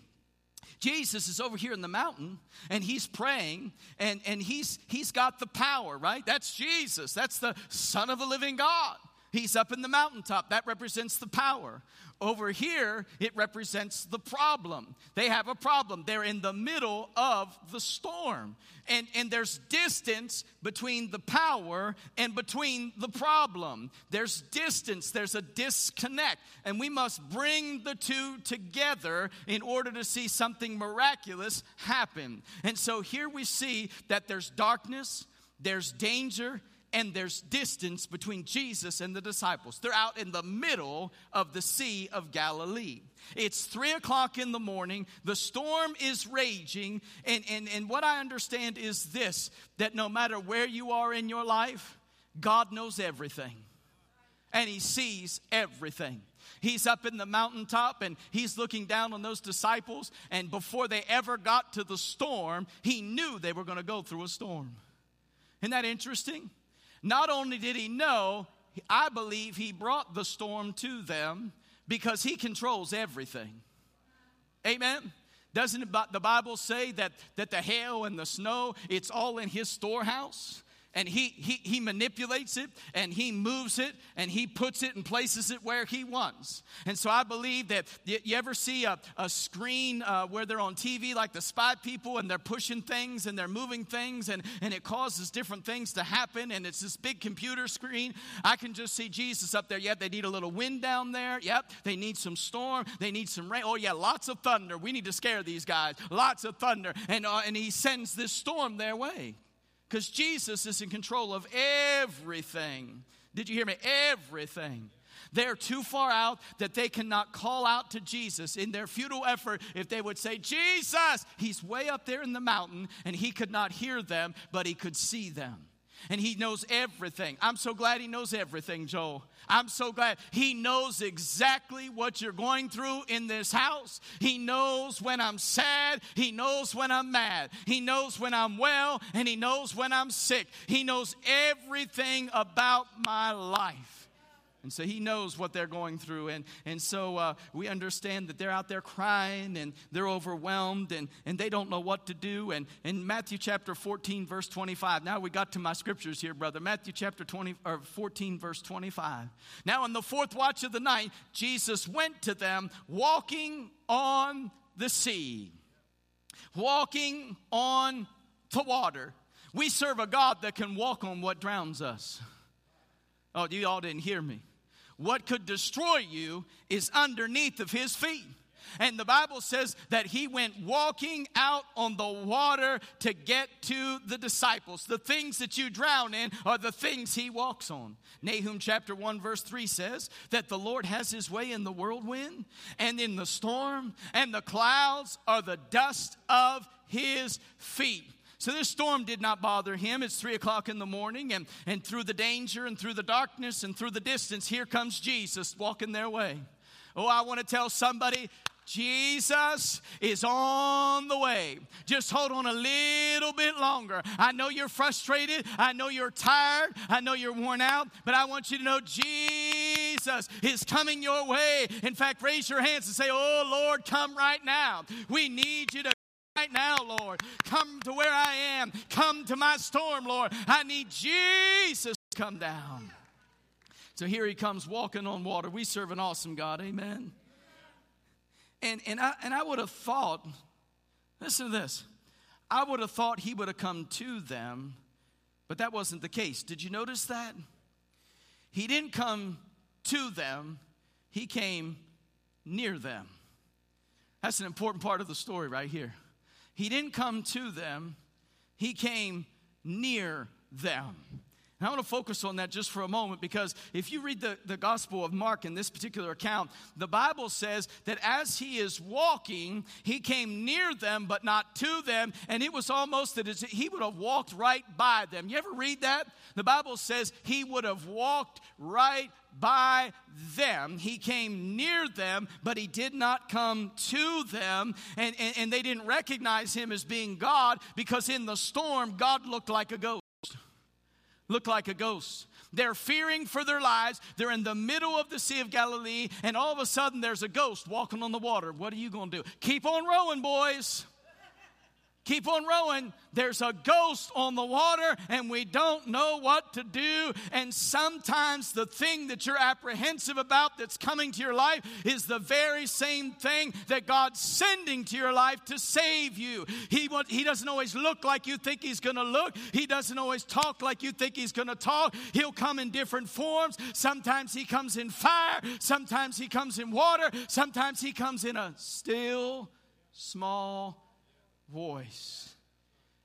Jesus is over here in the mountain and he's praying and, and he's, he's got the power, right? That's Jesus. That's the Son of the living God. He's up in the mountaintop. That represents the power. Over here, it represents the problem. They have a problem. They're in the middle of the storm. And, and there's distance between the power and between the problem. There's distance, there's a disconnect. And we must bring the two together in order to see something miraculous happen. And so here we see that there's darkness, there's danger, and there's distance between Jesus and the disciples. They're out in the middle of the Sea of Galilee. It's three o'clock in the morning. The storm is raging. And, and, and what I understand is this that no matter where you are in your life, God knows everything, and He sees everything. He's up in the mountaintop and he's looking down on those disciples. And before they ever got to the storm, he knew they were going to go through a storm. Isn't that interesting? Not only did he know, I believe he brought the storm to them because he controls everything. Amen. Doesn't the Bible say that, that the hail and the snow, it's all in his storehouse? And he, he, he manipulates it and he moves it and he puts it and places it where he wants. And so I believe that you, you ever see a, a screen uh, where they're on TV like the spy people and they're pushing things and they're moving things and, and it causes different things to happen and it's this big computer screen. I can just see Jesus up there. Yep, they need a little wind down there. Yep, they need some storm. They need some rain. Oh, yeah, lots of thunder. We need to scare these guys. Lots of thunder. And, uh, and he sends this storm their way because Jesus is in control of everything. Did you hear me? Everything. They're too far out that they cannot call out to Jesus in their futile effort. If they would say, Jesus, he's way up there in the mountain and he could not hear them, but he could see them. And he knows everything. I'm so glad he knows everything, Joel. I'm so glad he knows exactly what you're going through in this house. He knows when I'm sad. He knows when I'm mad. He knows when I'm well, and he knows when I'm sick. He knows everything about my life. And so he knows what they're going through. And, and so uh, we understand that they're out there crying and they're overwhelmed and, and they don't know what to do. And in Matthew chapter 14, verse 25, now we got to my scriptures here, brother. Matthew chapter 20, or 14, verse 25. Now, in the fourth watch of the night, Jesus went to them walking on the sea, walking on the water. We serve a God that can walk on what drowns us. Oh, you all didn't hear me. What could destroy you is underneath of his feet. And the Bible says that he went walking out on the water to get to the disciples. The things that you drown in are the things he walks on. Nahum chapter 1, verse 3 says that the Lord has his way in the whirlwind and in the storm, and the clouds are the dust of his feet. So this storm did not bother him. It's three o'clock in the morning, and, and through the danger and through the darkness and through the distance, here comes Jesus walking their way. Oh, I want to tell somebody Jesus is on the way. Just hold on a little bit longer. I know you're frustrated. I know you're tired. I know you're worn out. But I want you to know Jesus is coming your way. In fact, raise your hands and say, Oh, Lord, come right now. We need you to right now, Lord. Come to where I am. Come to my storm, Lord. I need Jesus to come down. So here he comes walking on water. We serve an awesome God. Amen. And, and, I, and I would have thought, listen to this. I would have thought he would have come to them, but that wasn't the case. Did you notice that? He didn't come to them, he came near them. That's an important part of the story right here. He didn't come to them, he came near them. And I want to focus on that just for a moment because if you read the, the Gospel of Mark in this particular account, the Bible says that as he is walking, he came near them, but not to them. And it was almost that he would have walked right by them. You ever read that? The Bible says he would have walked right by them. He came near them, but he did not come to them. And, and, and they didn't recognize him as being God because in the storm, God looked like a ghost look like a ghost. They're fearing for their lives. They're in the middle of the Sea of Galilee, and all of a sudden there's a ghost walking on the water. What are you going to do? Keep on rowing, boys. Keep on rowing. There's a ghost on the water, and we don't know what to do. And sometimes the thing that you're apprehensive about that's coming to your life is the very same thing that God's sending to your life to save you. He, he doesn't always look like you think He's going to look, He doesn't always talk like you think He's going to talk. He'll come in different forms. Sometimes He comes in fire, sometimes He comes in water, sometimes He comes in a still, small voice.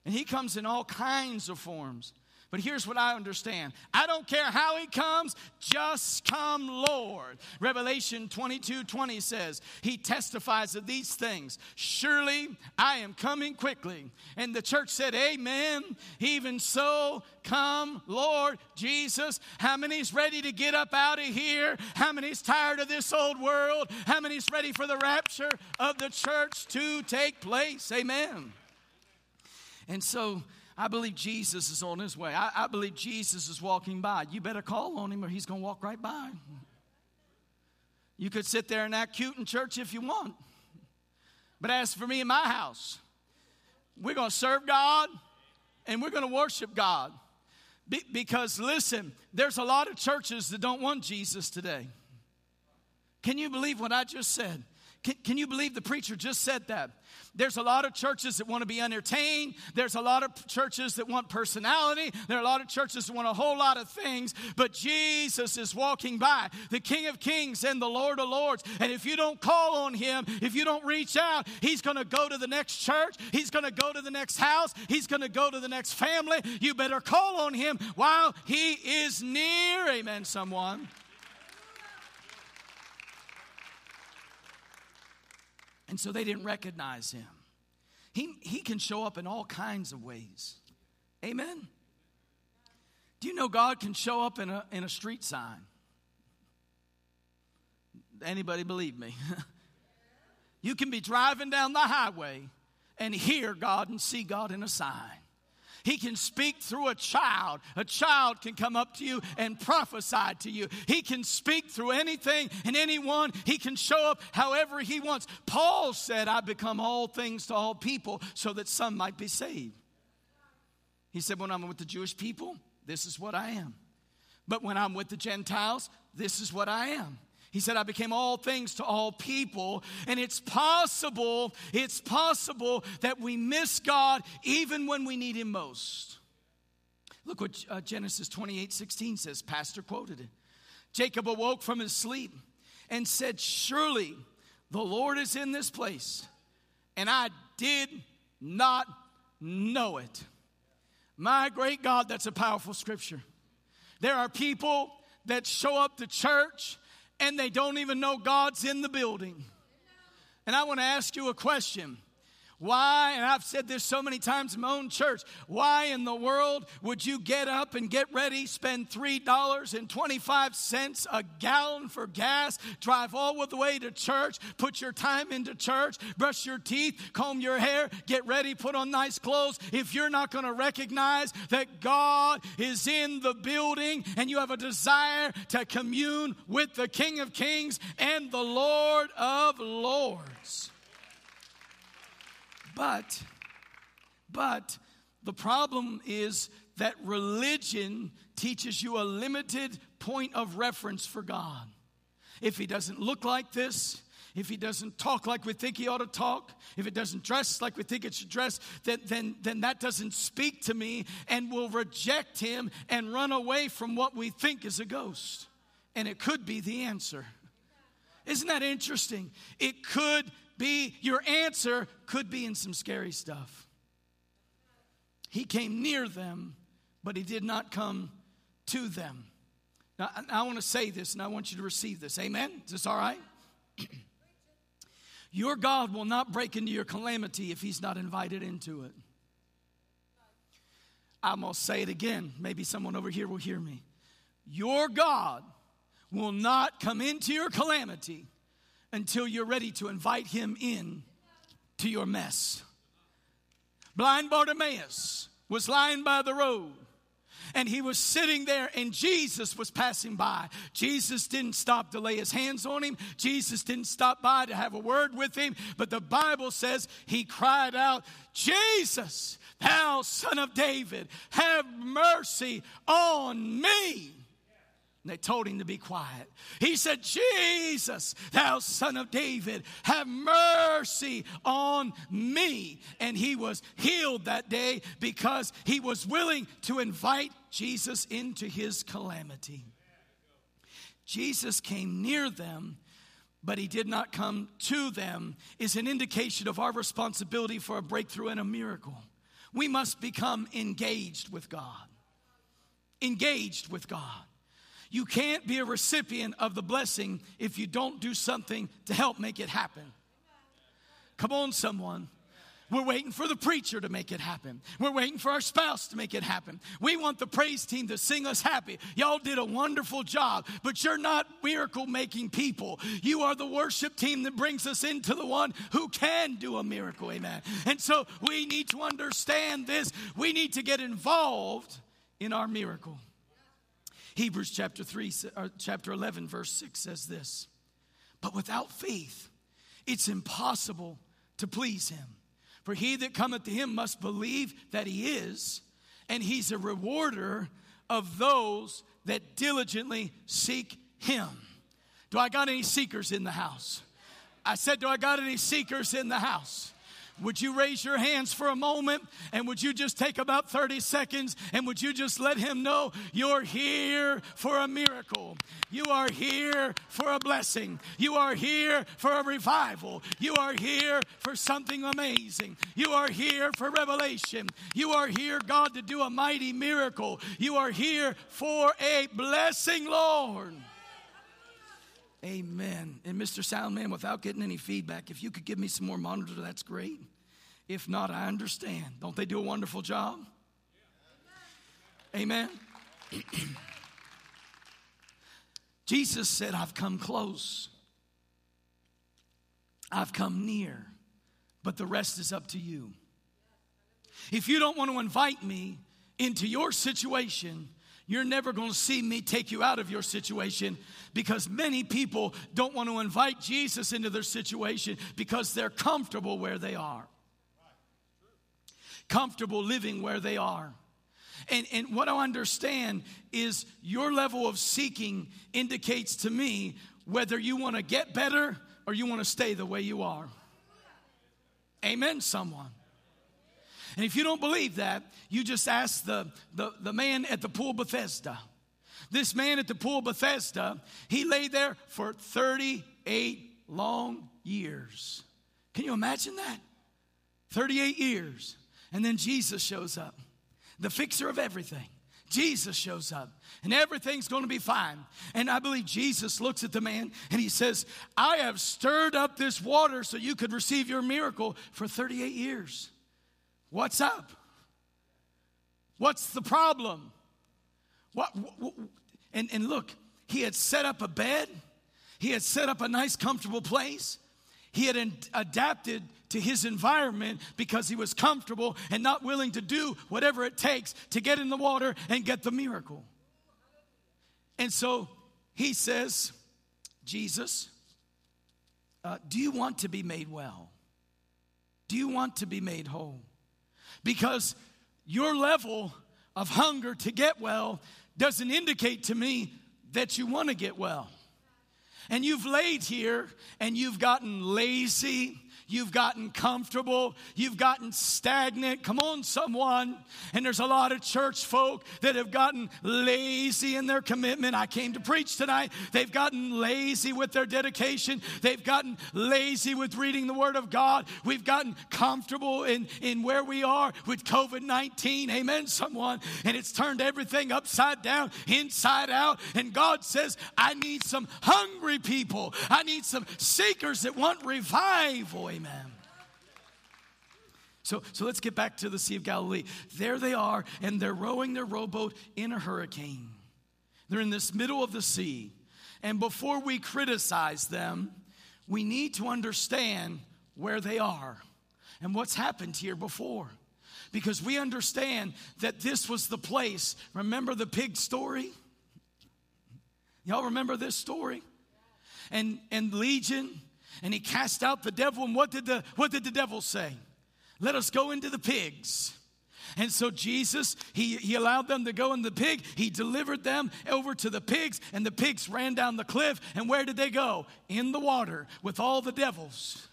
And he comes in all kinds of forms. But here's what I understand I don't care how he comes, just come, Lord. Revelation 22 20 says, He testifies of these things. Surely I am coming quickly. And the church said, Amen. Even so, come, Lord Jesus. How many's ready to get up out of here? How many's tired of this old world? How many's ready for the rapture of the church to take place? Amen. And so I believe Jesus is on his way. I, I believe Jesus is walking by. You better call on him or he's going to walk right by. You could sit there and act cute in church if you want. But as for me and my house, we're going to serve God and we're going to worship God. Be- because listen, there's a lot of churches that don't want Jesus today. Can you believe what I just said? Can, can, you believe the preacher just said that? There's a lot of churches that want to be entertained. There's a lot of churches that want personality. There are a lot of churches that want a whole lot of things. But Jesus is walking by, the King of Kings and the Lord of Lords. And if you don't call on him, if you don't reach out, he's going to go to the next church. He's going to go to the next house. He's going to go to the next family. You better call on him while he is near. Amen, someone. And so they didn't recognize him. He, he can show up in all kinds of ways. Amen. Do you know God can show up in a, in a street sign? Anybody believe me? you can be driving down the highway and hear God and see God in a sign. He can speak through a child. A child can come up to you and prophesy to you. He can speak through anything and anyone. He can show up however he wants. Paul said, I become all things to all people so that some might be saved. He said, When I'm with the Jewish people, this is what I am. But when I'm with the Gentiles, this is what I am. He said, I became all things to all people. And it's possible, it's possible that we miss God even when we need Him most. Look what uh, Genesis 28 16 says. Pastor quoted it. Jacob awoke from his sleep and said, Surely the Lord is in this place. And I did not know it. My great God, that's a powerful scripture. There are people that show up to church and they don't even know God's in the building. And I want to ask you a question. Why, and I've said this so many times in my own church, why in the world would you get up and get ready, spend $3.25 a gallon for gas, drive all the way to church, put your time into church, brush your teeth, comb your hair, get ready, put on nice clothes, if you're not going to recognize that God is in the building and you have a desire to commune with the King of Kings and the Lord of Lords? But, but The problem is that religion teaches you a limited point of reference for God. If he doesn't look like this, if he doesn't talk like we think he ought to talk, if it doesn't dress like we think it should dress, then, then, then that doesn't speak to me and we'll reject him and run away from what we think is a ghost. And it could be the answer. Isn't that interesting? It could be, your answer could be in some scary stuff. He came near them, but he did not come to them. Now, I, want to say this and I want you to receive this. Amen? Is this all right? your God will not break into your calamity if he's not invited into it. I'm going to say it again. Maybe someone over here will hear me. Your God will not come into your calamity until you're ready to invite him in to your mess. Blind Bartimaeus was lying by the road and he was sitting there and Jesus was passing by. Jesus didn't stop to lay his hands on him. Jesus didn't stop by to have a word with him. But the Bible says he cried out, Jesus, thou son of David, have mercy on me. And they told him to be quiet. He said, Jesus, thou son of David, have mercy on me. And he was healed that day because he was willing to invite Jesus into his calamity. Jesus came near them, but he did not come to them, is an indication of our responsibility for a breakthrough and a miracle. We must become engaged with God. Engaged with God. You can't be a recipient of the blessing if you don't do something to help make it happen. Come on, someone. We're waiting for the preacher to make it happen. We're waiting for our spouse to make it happen. We want the praise team to sing us happy. Y'all did a wonderful job, but you're not miracle making people. You are the worship team that brings us into the one who can do a miracle. Amen. And so we need to understand this. We need to get involved in our miracle. Hebrews chapter 3 chapter 11 verse 6 says this. But without faith it's impossible to please him. For he that cometh to him must believe that he is, and he's a rewarder of those that diligently seek him. Do I got any seekers in the house? I said, Do I got any seekers in the house? Would you raise your hands for a moment and would you just take about 30 seconds and would you just let him know you're here for a miracle? You are here for a blessing. You are here for a revival. You are here for something amazing. You are here for revelation. You are here, God, to do a mighty miracle. You are here for a blessing, Lord. Amen. And Mr. Soundman, without getting any feedback, if you could give me some more monitor, that's great. If not, I understand. Don't they do a wonderful job? Amen. Jesus said, I've come close, I've come near, but the rest is up to you. If you don't want to invite me into your situation, you're never going to see me take you out of your situation because many people don't want to invite Jesus into their situation because they're comfortable where they are. Comfortable living where they are. And, and what I understand is your level of seeking indicates to me whether you want to get better or you want to stay the way you are. Amen, someone. And if you don't believe that, you just ask the, the, the man at the pool Bethesda. This man at the pool Bethesda, he lay there for 38 long years. Can you imagine that? 38 years. And then Jesus shows up, the fixer of everything. Jesus shows up and everything's going to be fine. And I believe Jesus looks at the man and he says, I have stirred up this water so you could receive your miracle for 38 years. What's up? What's the problem? What, what, and, and look, he had set up a bed, he had set up a nice, comfortable place. He had in, adapted to his environment because he was comfortable and not willing to do whatever it takes to get in the water and get the miracle. And so he says, Jesus, uh, do you want to be made well? Do you want to be made whole? Because your level of hunger to get well doesn't indicate to me that you want to get well. And you've laid here and you've gotten lazy. You've gotten comfortable. You've gotten stagnant. Come on, someone. And there's a lot of church folk that have gotten lazy in their commitment. I came to preach tonight. They've gotten lazy with their dedication. They've gotten lazy with reading the Word of God. We've gotten comfortable in, in where we are with COVID 19. Amen, someone. And it's turned everything upside down, inside out. And God says, I need some hungry people. I need some seekers that want revival. Amen. So, so let's get back to the Sea of Galilee. There they are, and they're rowing their rowboat in a hurricane. They're in this middle of the sea. And before we criticize them, we need to understand where they are and what's happened here before. Because we understand that this was the place. Remember the pig story? Y'all remember this story? And and Legion, and he cast out the devil. And what did the what did the devil say? Let us go into the pigs. And so Jesus, he, he allowed them to go in the pig. He delivered them over to the pigs, and the pigs ran down the cliff. And where did they go? In the water with all the devils.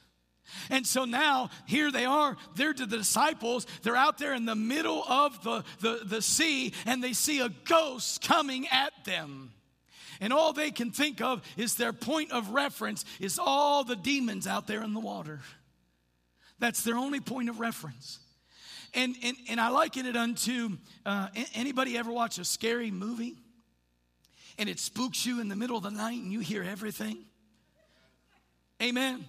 And so now here they are, they're to the disciples, they're out there in the middle of the, the, the sea, and they see a ghost coming at them. And all they can think of is their point of reference is all the demons out there in the water. That's their only point of reference. And, and, and I liken it unto uh, anybody ever watch a scary movie and it spooks you in the middle of the night and you hear everything? Amen.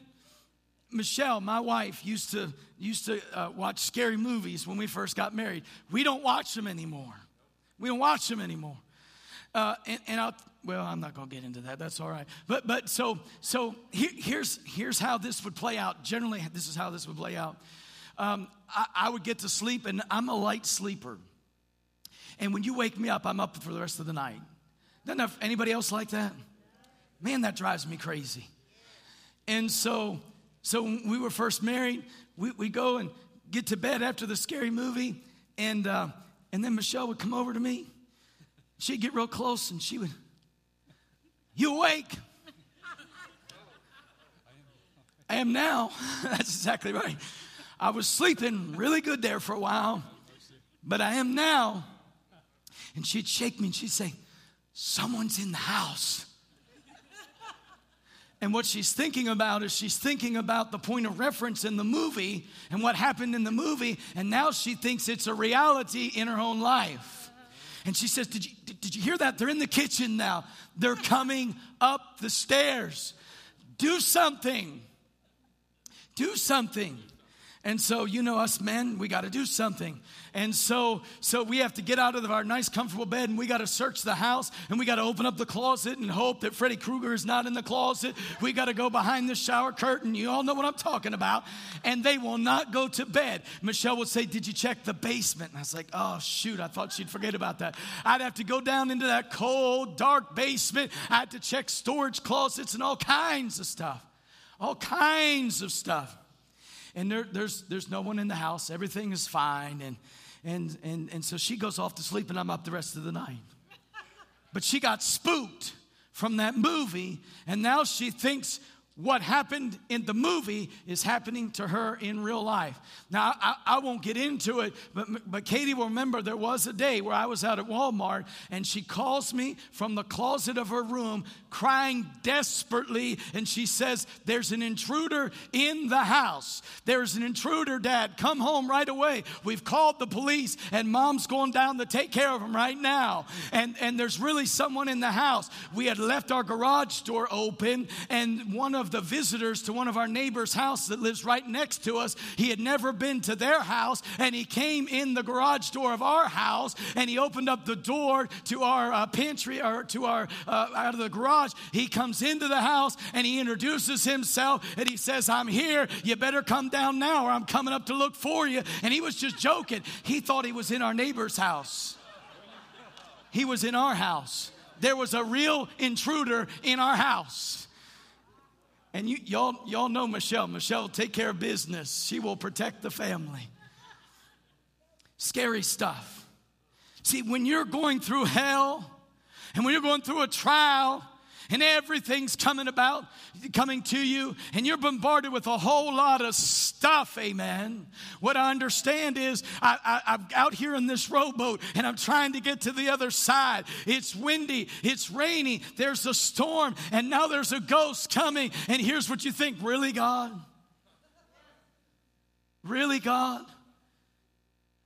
Michelle, my wife, used to used to uh, watch scary movies when we first got married. We don't watch them anymore. We don't watch them anymore. Uh, and, and I'll, well, I'm not going to get into that. That's all right. But but so so here, here's here's how this would play out. Generally, this is how this would play out. Um, I, I would get to sleep, and I'm a light sleeper. And when you wake me up, I'm up for the rest of the night. Doesn't anybody else like that? Man, that drives me crazy. And so, so when we were first married, we we go and get to bed after the scary movie, and uh, and then Michelle would come over to me. She'd get real close, and she would, "You awake?" I am now. That's exactly right. I was sleeping really good there for a while, but I am now. And she'd shake me and she'd say, Someone's in the house. And what she's thinking about is she's thinking about the point of reference in the movie and what happened in the movie, and now she thinks it's a reality in her own life. And she says, Did you, did, did you hear that? They're in the kitchen now. They're coming up the stairs. Do something. Do something. And so, you know, us men, we got to do something. And so, so we have to get out of our nice, comfortable bed and we got to search the house and we got to open up the closet and hope that Freddy Krueger is not in the closet. We got to go behind the shower curtain. You all know what I'm talking about. And they will not go to bed. Michelle would say, Did you check the basement? And I was like, Oh, shoot, I thought she'd forget about that. I'd have to go down into that cold, dark basement. I had to check storage closets and all kinds of stuff. All kinds of stuff and there, there's, there's no one in the house. Everything is fine. And, and, and, and so she goes off to sleep, and I'm up the rest of the night. But she got spooked from that movie, and now she thinks what happened in the movie is happening to her in real life. Now, I, I, won't get into it, but, but Katie will remember there was a day where I was out at Walmart and she calls me from the closet of her room crying desperately. And she says, There's an intruder in the house. There's an intruder, Dad. Come home right away. We've called the police and mom's going down to take care of him right now. And, and there's really someone in the house. We had left our garage door open and one of the visitors to one of our neighbors' house that lives right next to us. He had never been to their house, and he came in the garage door of our house, and he opened up the door to our uh, pantry or to our uh, out of the garage. He comes into the house and he introduces himself, and he says, "I'm here. You better come down now, or I'm coming up to look for you." And he was just joking. He thought he was in our neighbor's house. He was in our house. There was a real intruder in our house. And you, y'all, y'all know Michelle. Michelle will take care of business. She will protect the family. scary stuff. See, when you're going through hell and when you're going through a trial and everything's coming about, coming to you, and you're bombarded with a whole lot of stuff, amen. What I understand is I, I, I'm out here in this rowboat and I'm trying to get to the other side. It's windy, it's rainy, there's a storm, and now there's a ghost coming. And here's what you think really, God? Really, God?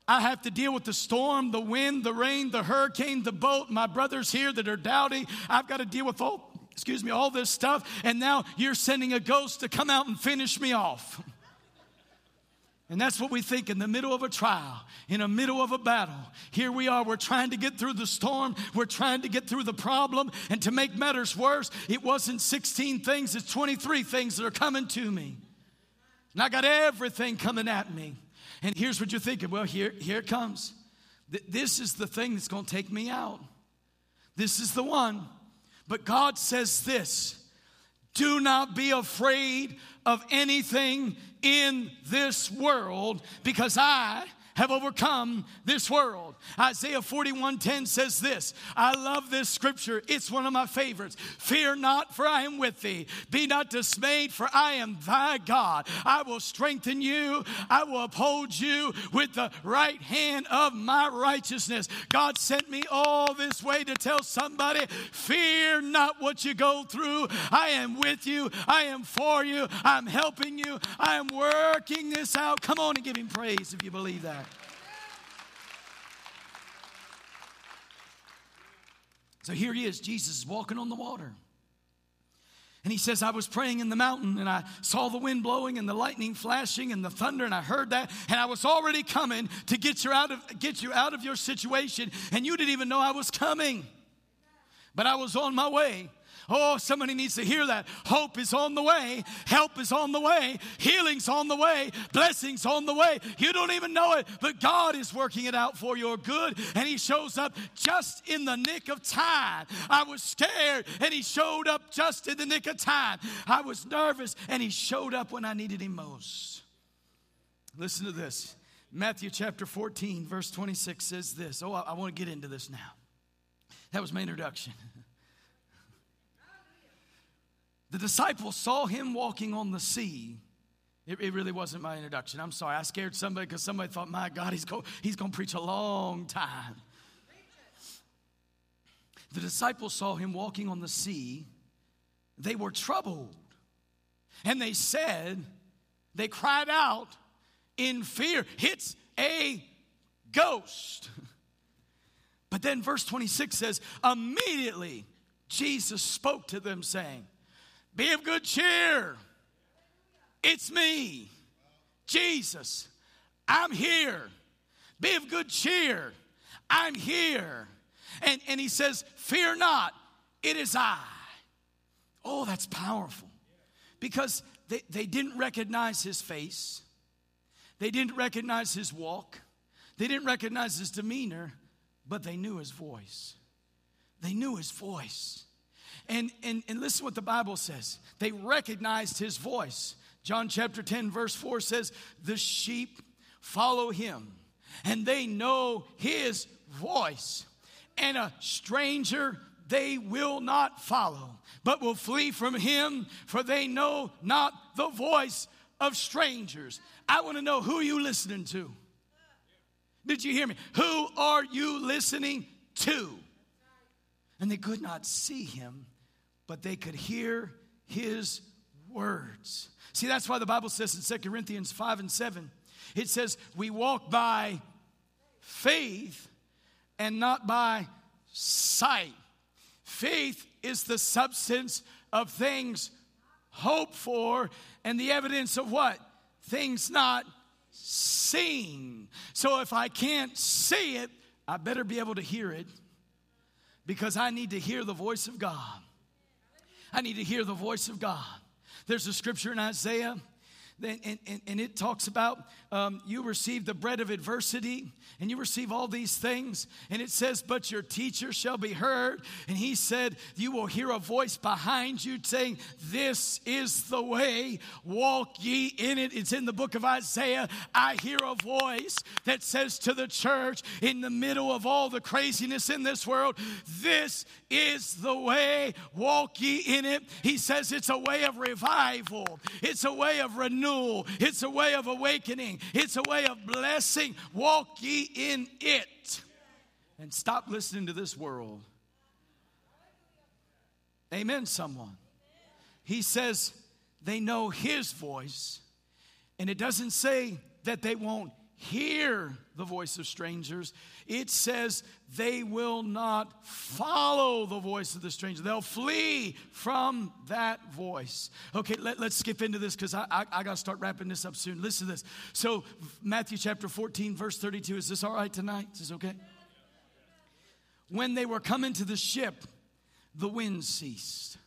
I have to deal with the storm, the wind, the rain, the hurricane, the boat. My brothers here that are doubting. I've got to deal with all, excuse me, all this stuff. And now you're sending a ghost to come out and finish me off. And that's what we think in the middle of a trial, in the middle of a battle. Here we are, we're trying to get through the storm, we're trying to get through the problem. And to make matters worse, it wasn't 16 things, it's 23 things that are coming to me. And I got everything coming at me. And here's what you're thinking well, here, here it comes. Th- This is the thing that's going to take me out. This is the one. But God says this do not be afraid of anything in this world because I have overcome this world. Isaiah 41:10 says this. I love this scripture. It's one of my favorites. Fear not, for I am with thee. Be not dismayed, for I am thy God. I will strengthen you. I will uphold you with the right hand of my righteousness. God sent me all this way to tell somebody, fear not what you go through. I am with you. I am for you. I'm helping you. I am working this out. Come on and give him praise if you believe that. So here he is, Jesus is walking on the water. And he says, I was praying in the mountain and I saw the wind blowing and the lightning flashing and the thunder, and I heard that, and I was already coming to get you out of, get you out of your situation, and you didn't even know I was coming. But I was on my way. Oh, somebody needs to hear that. Hope is on the way. Help is on the way. Healing's on the way. Blessings on the way. You don't even know it, but God is working it out for your good, and He shows up just in the nick of time. I was scared, and He showed up just in the nick of time. I was nervous, and He showed up when I needed Him most. Listen to this. Matthew chapter 14, verse 26 says this. Oh, I, I want to get into this now. That was my introduction. The disciples saw him walking on the sea. It, it really wasn't my introduction. I'm sorry. I scared somebody because somebody thought, my God, he's going he's going to preach a long time. The disciples saw him walking on the sea. They were troubled. And they said, they cried out in fear, it's a ghost. But then verse 26 says, immediately Jesus spoke to them, saying, Be of good cheer. It's me, Jesus. I'm here. Be of good cheer. I'm here. And, and he says, Fear not, it is I. Oh, that's powerful. Because they, they didn't recognize his face, they didn't recognize his walk, they didn't recognize his demeanor, but they knew his voice. They knew his voice. And, and, and listen what the Bible says. They recognized his voice. John chapter 10, verse 4 says, The sheep follow him, and they know his voice. And a stranger they will not follow, but will flee from him, for they know not the voice of strangers. I want to know who you listening to. Did you hear me? Who are you listening to? And they could not see him, but they could hear his words. See, that's why the Bible says in 2 Corinthians 5 and 7, it says, We walk by faith and not by sight. Faith is the substance of things hoped for and the evidence of what? Things not seen. So if I can't see it, I better be able to hear it because I need to hear the voice of God. I need to hear the voice of God. There's a scripture in Isaiah, and, it talks about um, you receive the bread of adversity and you receive all these things. And it says, But your teacher shall be heard. And he said, You will hear a voice behind you saying, This is the way, walk ye in it. It's in the book of Isaiah. I hear a voice that says to the church in the middle of all the craziness in this world, This is the way, walk ye in it. He says it's a way of revival, it's a way of renewal, it's a way of awakening, it's a way of blessing. Walk ye in it. And stop listening to this world. Amen, someone. He says they know his voice, and it doesn't say that they won't hear the voice of strangers. It says they will not follow the voice of the stranger. They'll flee from that voice. Okay, let, us skip into this because I, I, I got to start wrapping this up soon. Listen to this. So, Matthew chapter 14, verse 32. Is this all right tonight? Is this okay? When they were coming to the ship, the wind ceased.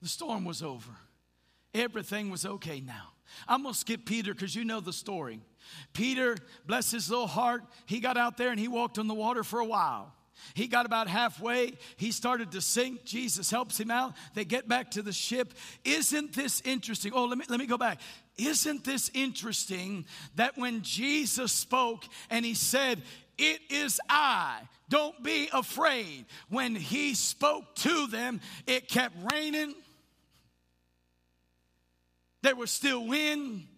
The storm was over. Everything was okay now. I'm going to skip Peter because you know the story. Peter, bless his little heart, he got out there and he walked on the water for a while. He got about halfway. He started to sink. Jesus helps him out. They get back to the ship. Isn't this interesting? Oh, let me, let me go back. Isn't this interesting that when Jesus spoke and he said, It is I, don't be afraid, when he spoke to them, it kept raining. There was still wind.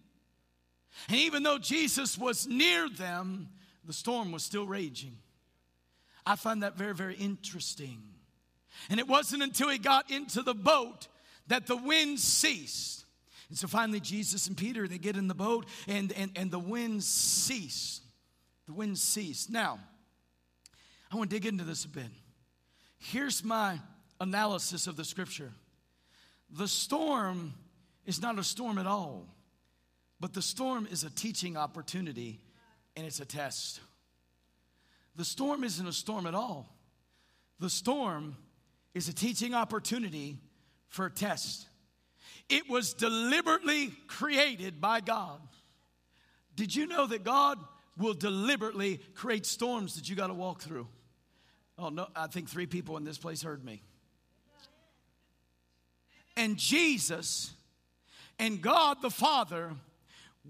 And even though Jesus was near them, the storm was still raging. I find that very, very interesting. And it wasn't until he got into the boat that the wind ceased. And so finally, Jesus and Peter, they get in the boat and, and, and the wind ceased. The wind ceased. Now, I want to dig into this a bit. Here's my analysis of the scripture the storm is not a storm at all. But the storm is a teaching opportunity and it's a test. The storm isn't a storm at all. The storm is a teaching opportunity for a test. It was deliberately created by God. Did you know that God will deliberately create storms that you got to walk through? Oh, no, I think three people in this place heard me. And Jesus and God the Father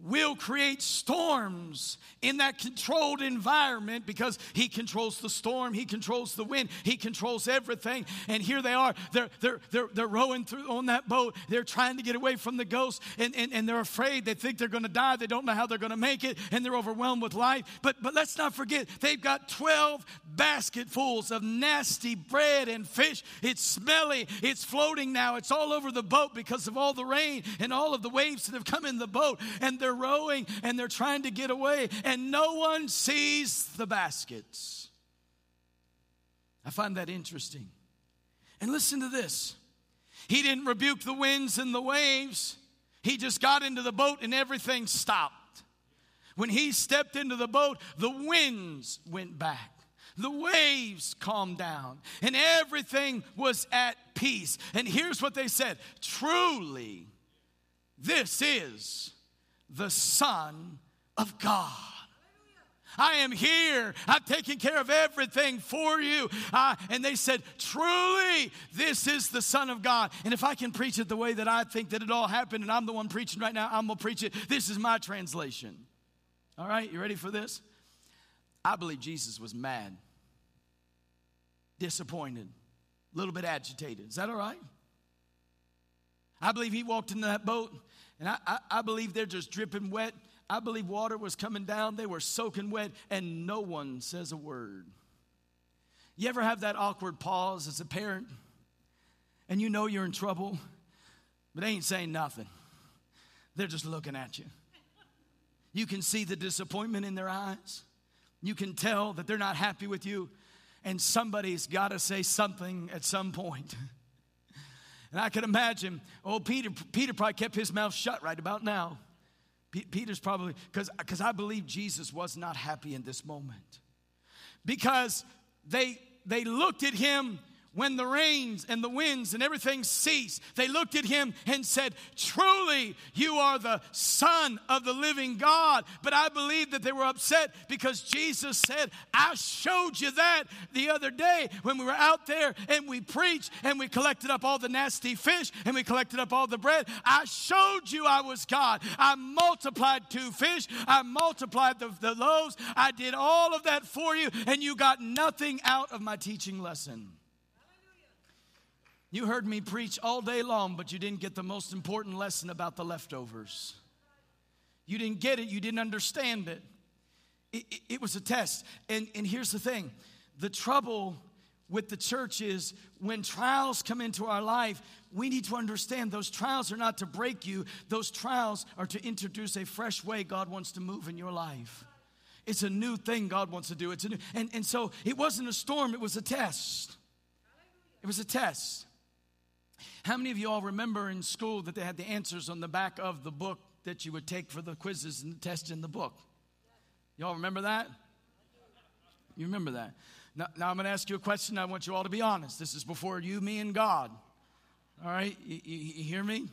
will create storms in that controlled environment because he controls the storm, he controls the wind, he controls everything. And here they are, they're, they're, they're, they're rowing through on that boat, they're trying to get away from the ghost, and, and, and they're afraid, they think they're gonna die, they don't know how they're gonna make it, and they're overwhelmed with life. But, but let's not forget, they've got 12 basketfuls of nasty bread and fish. It's smelly, it's floating now, it's all over the boat because of all the rain and all of the waves that have come in the boat. And they're rowing and they're trying to get away, and no one sees the baskets. I find that interesting. And listen to this He didn't rebuke the winds and the waves, He just got into the boat and everything stopped. When He stepped into the boat, the winds went back. The waves calmed down and everything was at peace. And here's what they said Truly, this is the Son of God. I am here. I've taken care of everything for you. Uh, and they said, Truly, this is the Son of God. And if I can preach it the way that I think that it all happened, and I'm the one preaching right now, I'm going to preach it. This is my translation. All right, you ready for this? I believe Jesus was mad, disappointed, a little bit agitated. Is that all right? I believe he walked into that boat and I, I, I, believe they're just dripping wet. I believe water was coming down. They were soaking wet, and no one says a word. You ever have that awkward pause as a parent, and you know you're in trouble, but they ain't saying nothing? They're just looking at you. You can see the disappointment in their eyes. You can tell that they're not happy with you, and somebody's got to say something at some point. And I can imagine, oh, Peter, Peter probably kept his mouth shut right about now. Peter's probably, because because I believe Jesus was not happy in this moment. Because they, they looked at him when the rains and the winds and everything ceased, they looked at him and said, Truly, you are the Son of the living God. But I believe that they were upset because Jesus said, I showed you that the other day when we were out there and we preached and we collected up all the nasty fish and we collected up all the bread. I showed you I was God. I multiplied two fish, I multiplied the, the loaves, I did all of that for you, and you got nothing out of my teaching lesson. You heard me preach all day long, but you didn't get the most important lesson about the leftovers. You didn't get it, you didn't understand it. It, it, it was a test. And, and here's the thing the trouble with the church is when trials come into our life, we need to understand those trials are not to break you, those trials are to introduce a fresh way God wants to move in your life. It's a new thing God wants to do. It's a new, and, and so it wasn't a storm, it was a test. It was a test. How many of you all remember in school that they had the answers on the back of the book that you would take for the quizzes and the tests in the book? Y'all remember that? You remember that? Now, now I'm going to ask you a question. I want you all to be honest. This is before you, me, and God. All right? You, you, you hear me?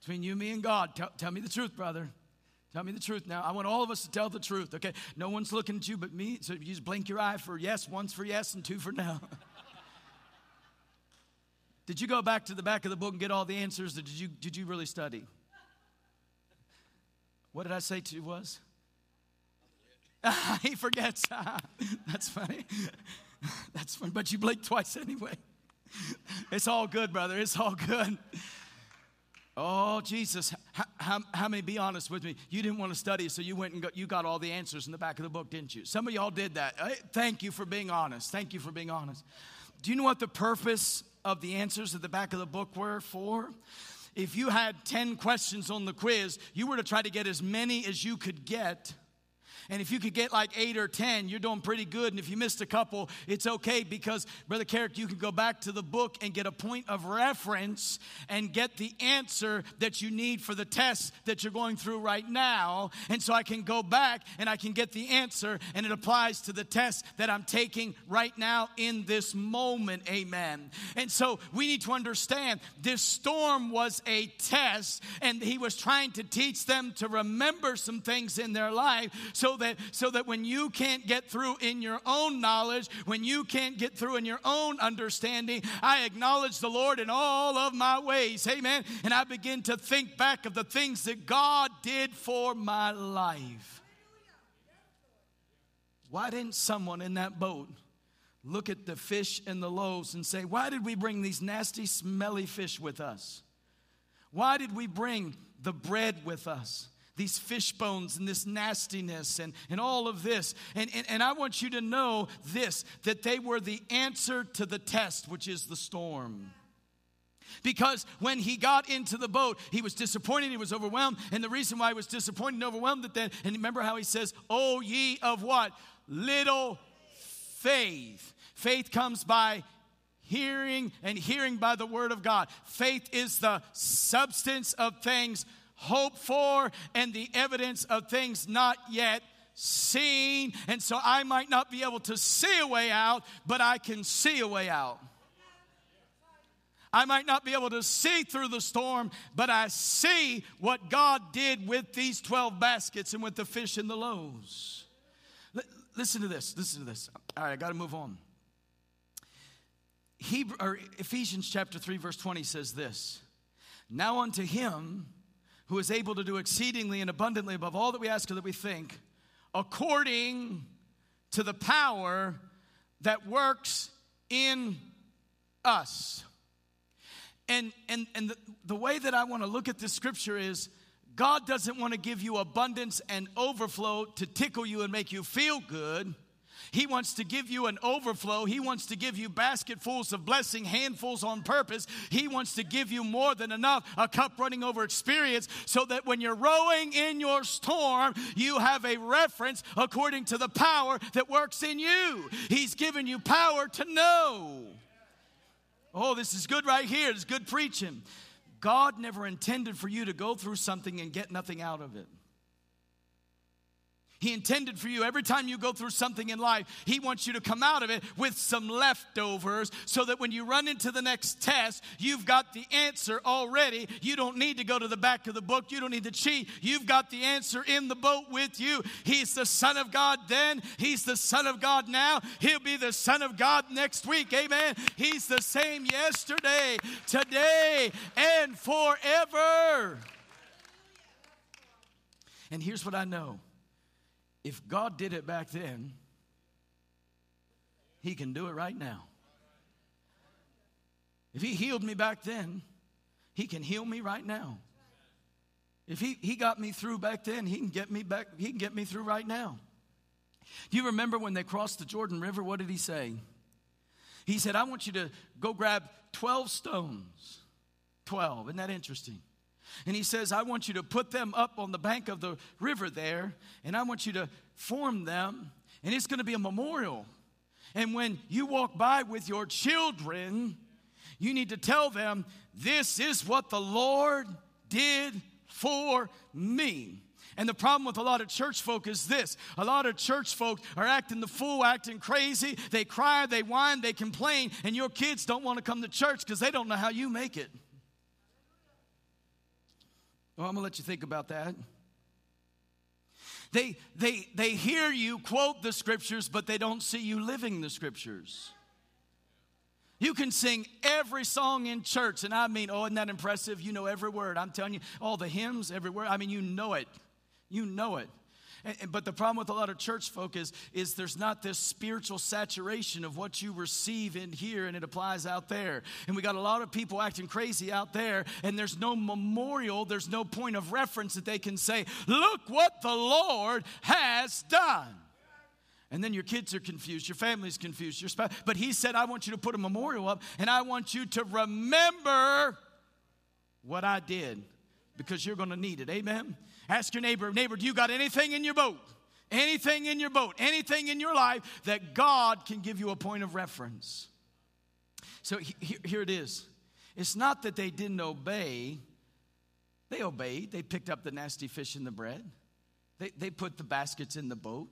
Between you, me, and God. Tell, tell me the truth, brother. Tell me the truth now. I want all of us to tell the truth, okay? No one's looking at you but me, so you just blink your eye for yes, one's for yes, and two for no. did you go back to the back of the book and get all the answers, or did you, did you really study? What did I say to you was? he forgets. That's funny. That's funny. But you blinked twice anyway. It's all good, brother. It's all good. Oh, Jesus. How, how, how, many, be honest with me, you didn't want to study, so you went and got, you got all the answers in the back of the book, didn't you? Some of y'all did that. Thank you for being honest. Thank you for being honest. Do you know what the purpose of the answers at the back of the book were for? If you had 10 questions on the quiz, you were to try to get as many as you could get and if you could get like eight or 10, you're doing pretty good. And if you missed a couple, it's okay because, Brother Carrick, you can go back to the book and get a point of reference and get the answer that you need for the test that you're going through right now. And so I can go back and I can get the answer, and it applies to the test that I'm taking right now in this moment. Amen. And so we need to understand this storm was a test, and he was trying to teach them to remember some things in their life so that so that when you can't get through in your own knowledge, when you can't get through in your own understanding, I acknowledge the Lord in all of my ways. Amen. And I begin to think back of the things that God did for my life. Why didn't someone in that boat look at the fish and the loaves and say, Why did we bring these nasty, smelly fish with us? Why did we bring the bread with us? These fish bones and this nastiness and, and all of this. And, and, and I want you to know this that they were the answer to the test, which is the storm. Because when he got into the boat, he was disappointed, he was overwhelmed. And the reason why he was disappointed and overwhelmed that then, and remember how he says, Oh, ye of what? Little faith. Faith comes by hearing, and hearing by the word of God. Faith is the substance of things hope for and the evidence of things not yet seen. And so I might not be able to see a way out, but I can see a way out. I might not be able to see through the storm, but I see what God did with these 12 baskets and with the fish and the loaves. L- listen to this. Listen to this. All right, I got to move on. Hebrew, Ephesians chapter 3, verse 20 says this Now unto him who is able to do exceedingly and abundantly above all that we ask or that we think, according to the power that works in us. And, and, and the, the way that I want to look at this scripture is God doesn't want to give you abundance and overflow to tickle you and make you feel good. He wants to give you an overflow. He wants to give you basketfuls of blessing, handfuls on purpose. He wants to give you more than enough, a cup running over experience, so that when you're rowing in your storm, you have a reference according to the power that works in you. He's given you power to know. Oh, this is good right here. It's good preaching. God never intended for you to go through something and get nothing out of it. He intended for you every time you go through something in life, He wants you to come out of it with some leftovers so that when you run into the next test, you've got the answer already. You don't need to go to the back of the book, you don't need to cheat. You've got the answer in the boat with you. He's the Son of God then, He's the Son of God now, He'll be the Son of God next week. Amen. He's the same yesterday, today, and forever. And here's what I know if God did it back then, He can do it right now. If He healed me back then, He can heal me right now. If he, he got me through back then, he can get me back, he can get me through right now. Do you remember when they crossed the Jordan River? What did he say? He said, I want you to go grab 12 stones. 12. Isn't that interesting? And he says, I want you to put them up on the bank of the river there, and I want you to form them, and it's going to be a memorial. And when you walk by with your children, you need to tell them, This is what the Lord did for me. And the problem with a lot of church folk is this a lot of church folk are acting the fool, acting crazy. They cry, they whine, they complain, and your kids don't want to come to church because they don't know how you make it. Well, I'm going to let you think about that. They, they, they hear you quote the scriptures, but they don't see you living the scriptures. You can sing every song in church, and I mean, oh, isn't that impressive? You know every word. I'm telling you, all the hymns, every word. I mean, you know it. You know it. And- and- but the problem with a lot of church folk is, is there's not this spiritual saturation of what you receive in here and it applies out there. And we got a lot of people acting crazy out there, and there's no memorial, there's no point of reference that they can say, Look what the Lord has done. And then your kids are confused, your family's confused, your spouse. But he said, I want you to put a memorial up, and I want you to remember what I did because you're going to need it. Amen. Ask your neighbor, neighbor, do you got anything in your boat? Anything in your boat, anything in your life that God can give you a point of reference. So he- he- here it is. It's not that they didn't obey, they obeyed. They picked up the nasty fish and the bread, they, they put the baskets in the boat,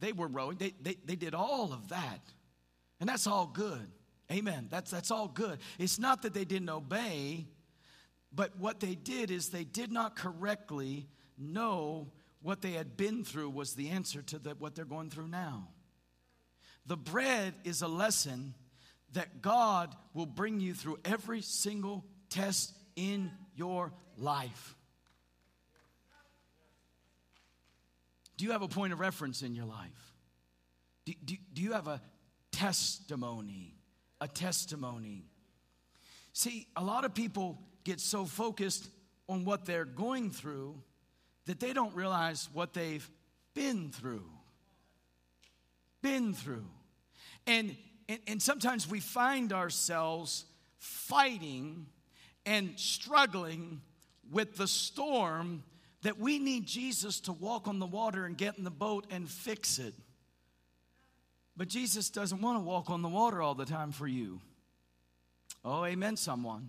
they were rowing, they, they, they did all of that. And that's all good. Amen. That's, that's all good. It's not that they didn't obey, but what they did is they did not correctly know what they had been through was the answer to the, what they're going through now. The bread is a lesson that God will bring you through every single test in your life. Do you have a point of reference in your life? Do, do, do you have a testimony? A testimony. See, a lot of people get so focused on what they're going through that they don't realize what they've been through. Been through. And, and, and sometimes we find ourselves fighting and struggling with the storm that we need Jesus to walk on the water and get in the boat and fix it. But Jesus doesn't want to walk on the water all the time for you. Oh, amen, someone.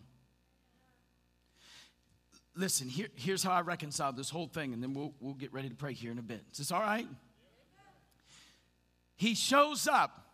Listen, here, here's how I reconcile this whole thing, and then we'll, we'll get ready to pray here in a bit. Is this all right? He shows up,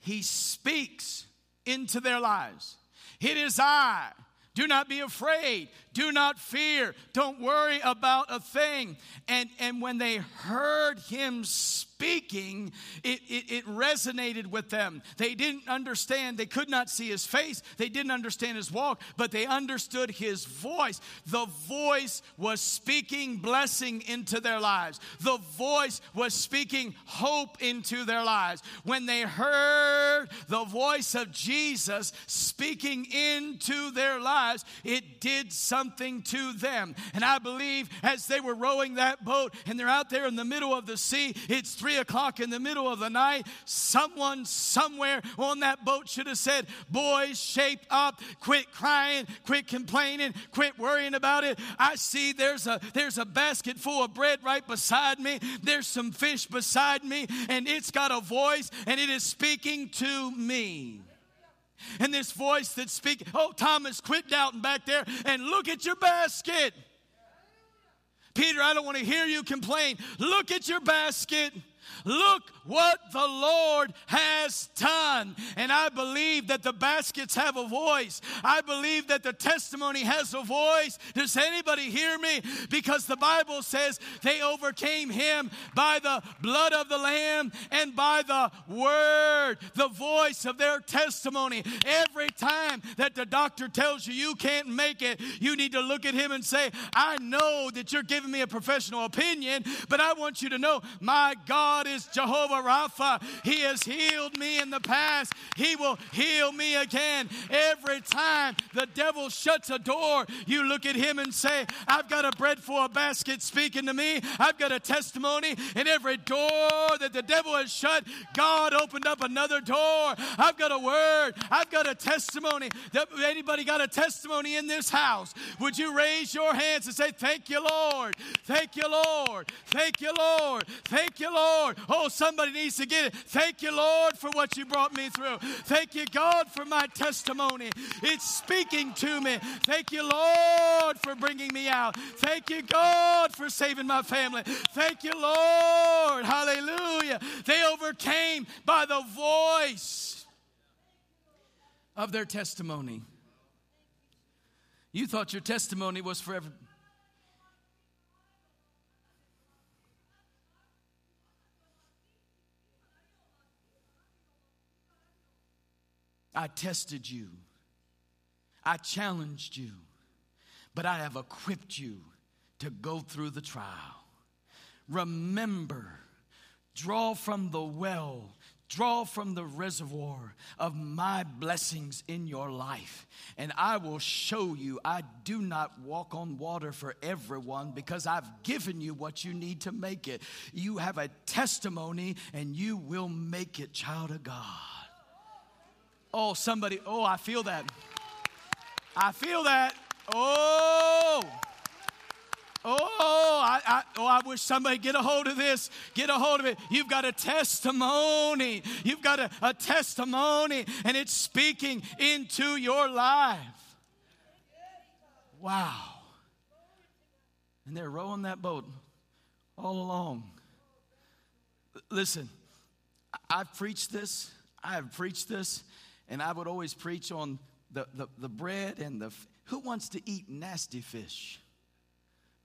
he speaks into their lives. It is I. Do not be afraid. Do not fear. Don't worry about a thing. And, and when they heard him speaking, it, it, it resonated with them. They didn't understand. They could not see his face. They didn't understand his walk, but they understood his voice. The voice was speaking blessing into their lives, the voice was speaking hope into their lives. When they heard the voice of Jesus speaking into their lives, it did something to them. And I believe as they were rowing that boat and they're out there in the middle of the sea, it's three o'clock in the middle of the night. Someone somewhere on that boat should have said, Boys, shape up, quit crying, quit complaining, quit worrying about it. I see there's a there's a basket full of bread right beside me. There's some fish beside me, and it's got a voice and it is speaking to me. And this voice that's speaking, oh, Thomas, quit doubting back there and look at your basket. Peter, I don't want to hear you complain. Look at your basket. Look what the Lord has done. And I believe that the baskets have a voice. I believe that the testimony has a voice. Does anybody hear me? Because the Bible says they overcame him by the blood of the Lamb and by the word, the voice of their testimony. Every time that the doctor tells you you can't make it, you need to look at him and say, I know that you're giving me a professional opinion, but I want you to know my God is Jehovah Rapha. He has healed me in the past. He will heal me again. Every time the devil shuts a door, you look at him and say, I've got a bread for a basket speaking to me. I've got a testimony. And every door that the devil has shut, God opened up another door. I've got a word. I've got a testimony. Anybody got a testimony in this house? Would you raise your hands and say, Thank you, Lord. Thank you, Lord. Thank you, Lord. Thank you, Lord. Oh, somebody needs to get it. Thank you, Lord, for what you brought me through. Thank you, God, for my testimony. It's speaking to me. Thank you, Lord, for bringing me out. Thank you, God, for saving my family. Thank you, Lord. Hallelujah. They overcame by the voice of their testimony. You thought your testimony was forever. I tested you. I challenged you. But I have equipped you to go through the trial. Remember, draw from the well, draw from the reservoir of my blessings in your life. And I will show you I do not walk on water for everyone because I've given you what you need to make it. You have a testimony and you will make it, child of God. Oh, somebody, oh, I feel that. I feel that. Oh. Oh, I, I, oh, I wish somebody get a hold of this. Get a hold of it. You've got a testimony. You've got a, a testimony, and it's speaking into your life. Wow. And they're rowing that boat all along. Listen, I've preached this. I have preached this, and I would always preach on the, the, the bread and the. Who wants to eat nasty fish?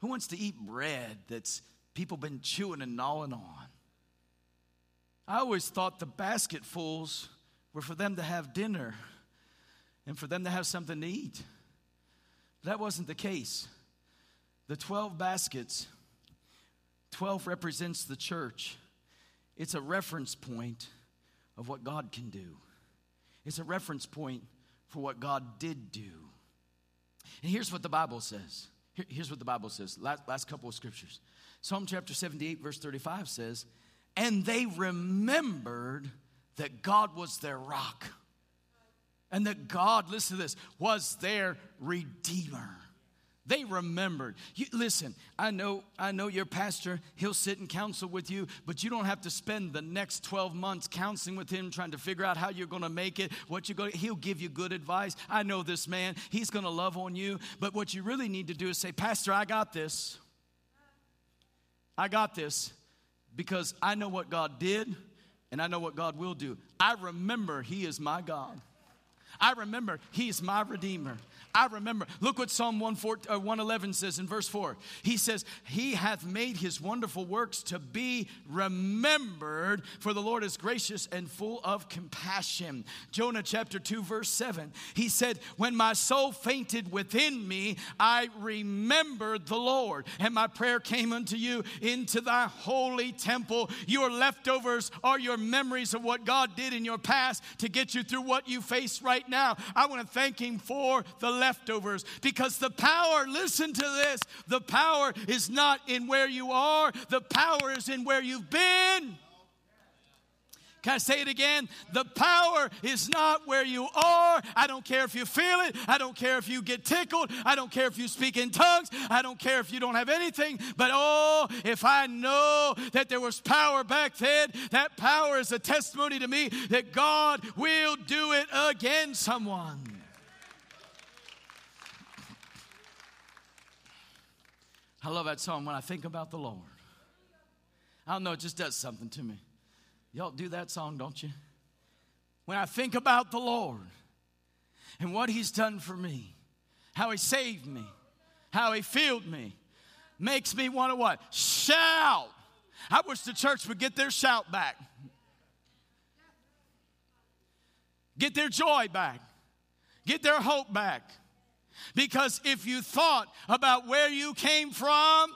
Who wants to eat bread that's people been chewing and gnawing on? I always thought the basketfuls were for them to have dinner and for them to have something to eat. That wasn't the case. The 12 baskets, 12 represents the church. It's a reference point of what God can do. It's a reference point for what God did do. And here's what the Bible says. Here- here's what the Bible says. Last, last couple of scriptures. Psalm chapter 78, verse 35 says, And they remembered that God was their rock. And that God, listen to this, was their redeemer. They remembered. You, listen, I know, I know your pastor, he'll sit and counsel with you, but you don't have to spend the next 12 months counseling with him, trying to figure out how you're gonna make it, what you're gonna, he'll give you good advice. I know this man, he's gonna love on you. But what you really need to do is say, Pastor, I got this. I got this because I know what God did and I know what God will do. I remember He is my God. I remember He's my Redeemer. I remember. Look what Psalm 114 uh, 111 says in verse 4. He says, He hath made His wonderful works to be remembered, for the Lord is gracious and full of compassion. Jonah chapter 2, verse 7. He said, When my soul fainted within me, I remembered the Lord, and my prayer came unto you into thy holy temple. Your leftovers are your memories of what God did in your past to get you through what you face right now. I want to thank Him for the leftovers because the power, listen to this, the power is not in where you are, the power is in where you've been. Can I say it again? The power is not where you are. I don't care if you feel it. I don't care if you get tickled. I don't care if you speak in tongues. I don't care if you don't have anything. But oh, if I know that there was power back then, that power is a testimony to me that God will do it again, someone. I love that song when I think about the Lord. I don't know, it just does something to me. Y'all do that song, don't you? When I think about the Lord and what He's done for me, how He saved me, how He filled me, makes me want to what? Shout. I wish the church would get their shout back, get their joy back, get their hope back. Because if you thought about where you came from,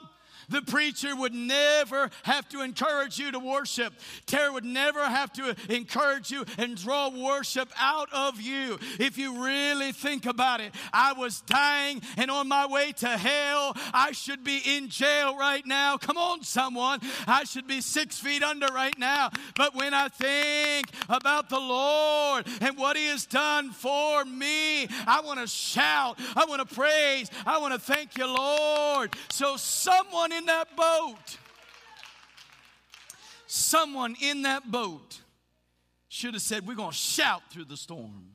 the preacher would never have to encourage you to worship. Terry would never have to encourage you and draw worship out of you. If you really think about it, I was dying and on my way to hell. I should be in jail right now. Come on, someone. I should be six feet under right now. But when I think about the Lord and what He has done for me, I want to shout. I want to praise. I want to thank you, Lord. So, someone in that boat, someone in that boat should have said, We're going to shout through the storm.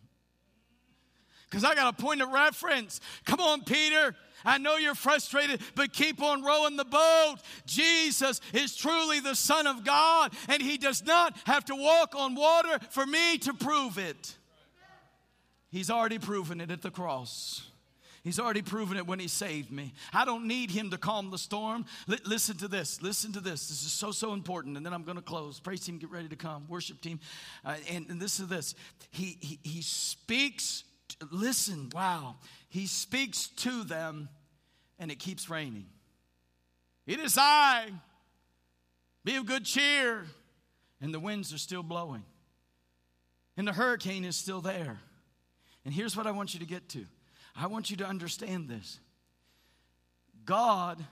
Because I got a point of reference. Come on, Peter. I know you're frustrated, but keep on rowing the boat. Jesus is truly the Son of God, and He does not have to walk on water for me to prove it. He's already proven it at the cross. He's already proven it when He saved me. I don't need Him to calm the storm. Li- listen to this. Listen to this. This is so, so important. And then I'm going to close. Praise team, get ready to come. Worship team. Uh, and, and this is this. He, he, he speaks. Listen, wow. He speaks to them, and it keeps raining. It is I. Be of good cheer. And the winds are still blowing. And the hurricane is still there. And here's what I want you to get to I want you to understand this God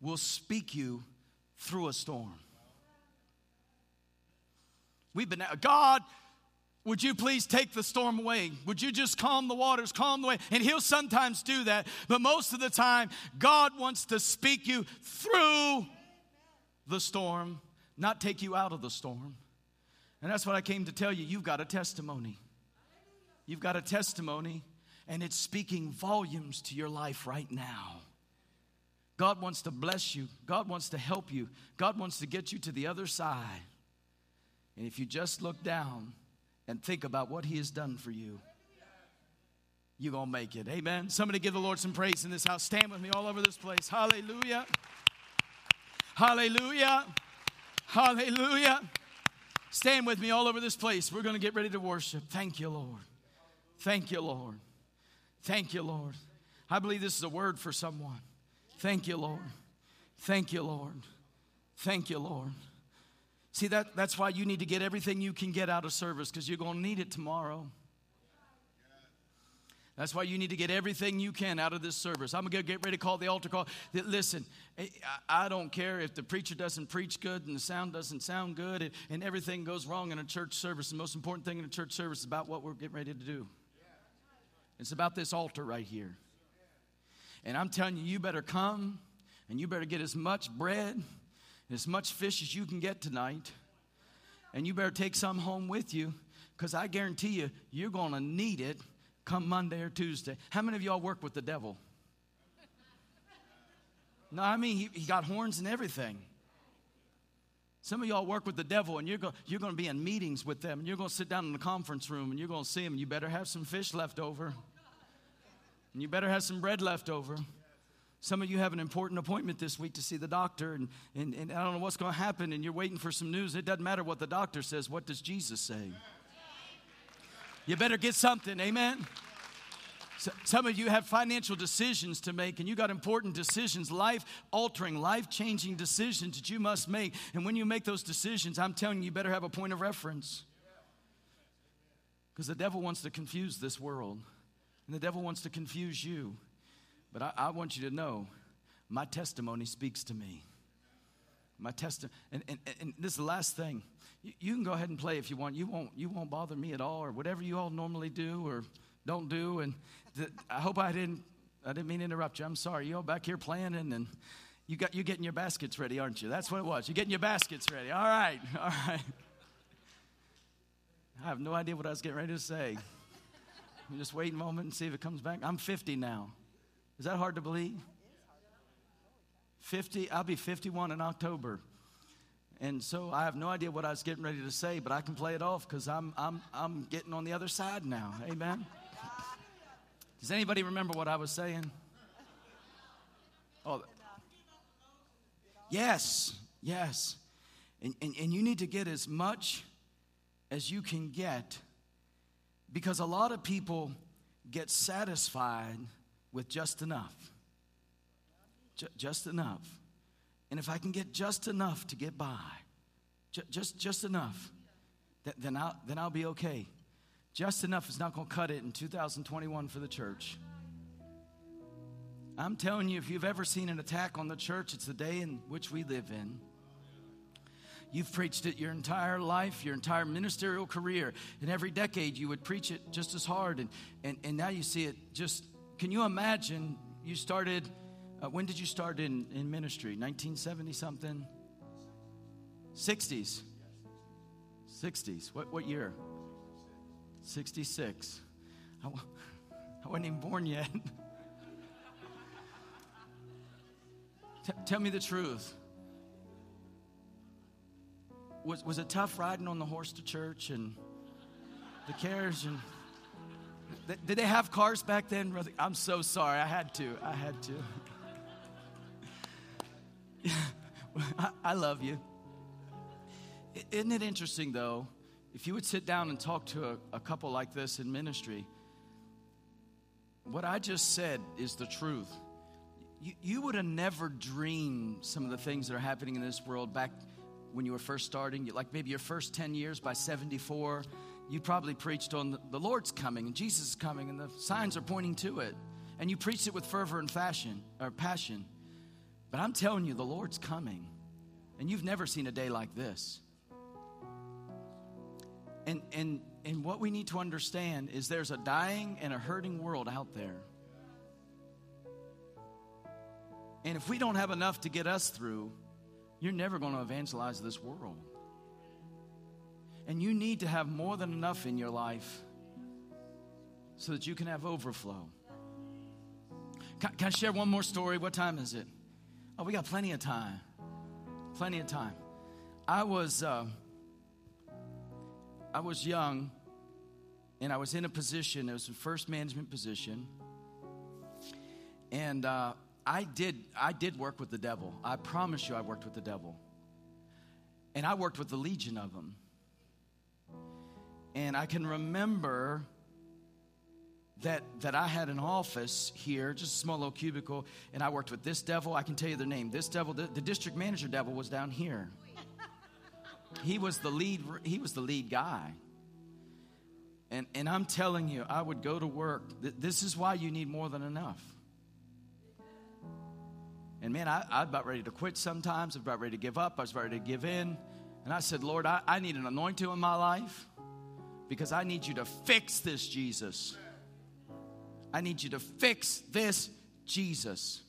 will speak you through a storm. We've been, God, would you please take the storm away? Would you just calm the waters, calm the way? And He'll sometimes do that, but most of the time, God wants to speak you through the storm, not take you out of the storm. And that's what I came to tell you. You've got a testimony. You've got a testimony, and it's speaking volumes to your life right now. God wants to bless you, God wants to help you, God wants to get you to the other side. And if you just look down and think about what He has done for you, you're going to make it. Amen. Somebody give the Lord some praise in this house. Stand with me all over this place. Hallelujah. Hallelujah. Hallelujah. Stand with me all over this place. We're going to get ready to worship. Thank you, Lord. Thank you, Lord. Thank you, Lord. I believe this is a word for someone. Thank you, Lord. Thank you, Lord. Thank you, Lord. See, that, that's why you need to get everything you can get out of service because you're going to need it tomorrow. That's why you need to get everything you can out of this service. I'm going to get ready to call the altar call. Listen, eh, I don't care if the preacher doesn't preach good and the sound doesn't sound good and everything goes wrong in a church service. The most important thing in a church service is about what we're getting ready to do. It's about this altar right here. And I'm telling you, you better come and you better get as much bread, as much fish as you can get tonight. And you better take some home with you because I guarantee you, you're going to need it come Monday or Tuesday. How many of y'all work with the devil? No, I mean, he, he got horns and everything. Some of y'all work with the devil and you're, you're going to be in meetings with them and you're going to sit down in the conference room and you're going to see them. And you better have some fish left over and you better have some bread left over. Some of you have an important appointment this week to see the doctor, and, and, and I don't know what's going to happen, and you're waiting for some news. It doesn't matter what the doctor says. What does Jesus say? You better get something, amen? So, some of you have financial decisions to make, and you got important decisions, life altering, life changing decisions that you must make. And when you make those decisions, I'm telling you, you better have a point of reference. Because the devil wants to confuse this world, and the devil wants to confuse you. But I, I want you to know my testimony speaks to me. My testimony, and, and, and this is the last thing. You, you can go ahead and play if you want. You won't, you won't bother me at all, or whatever you all normally do or don't do. And I hope I didn't, I didn't mean to interrupt you. I'm sorry. You all back here planning and you got, you're getting your baskets ready, aren't you? That's what it was. You're getting your baskets ready. All right, all right. I have no idea what I was getting ready to say. You just wait a moment and see if it comes back. I'm 50 now. Is that hard to believe? 50, I'll be 51 in October. And so I have no idea what I was getting ready to say, but I can play it off because I'm, I'm, I'm getting on the other side now. Amen. Does anybody remember what I was saying? Oh, yes, yes. And, and, and you need to get as much as you can get because a lot of people get satisfied with just enough. Ju- just enough. And if I can get just enough to get by, ju- just, just enough, th- then, I'll, then I'll be okay. Just enough is not going to cut it in 2021 for the church. I'm telling you, if you've ever seen an attack on the church, it's the day in which we live in. You've preached it your entire life, your entire ministerial career. In every decade, you would preach it just as hard. And, and, and now you see it just, can you imagine? You started, uh, when did you start in, in ministry? 1970 something? 60s. 60s. What, what year? 66. I, wasn't even born yet. T- tell me the truth. Was, was it tough riding on the horse to church and the carriage and Th- did they have cars back then i'm so sorry i had to i had to I, I love you isn't it interesting though if you would sit down and talk to a, a couple like this in ministry what i just said is the truth you, you would have never dreamed some of the things that are happening in this world back when you were first starting, like maybe your first 10 years by 74, you probably preached on the, Lord's coming and Jesus is coming and the signs are pointing to it. And you preached it with fervor and fashion or passion. But I'm telling you, the Lord's coming. And you've never seen a day like this. And, and, and what we need to understand is there's a dying and a hurting world out there. And if we don't have enough to get us through, you're never going to evangelize this world. And you need to have more than enough in your life so that you can have overflow. Can, can I share one more story? What time is it? Oh, we got plenty of time. Plenty of time. I was uh, I was young, and I was in a position. It was a first management position, and uh, I did I did work with the devil. I promise you, I worked with the devil, and I worked with the legion of them. And I can remember that that I had an office here, just a small little cubicle, and I worked with this devil. I can tell you the name. This devil, the, the district manager devil, was down here. He was the lead. He was the lead guy. And and I'm telling you, I would go to work. This is why you need more than enough. And man, I, I was about ready to quit sometimes. I'm about ready to give up. I was ready to give in. And I said, Lord, I, I need an anointing in my life because I need you to fix this, Jesus. I need you to fix this, Jesus.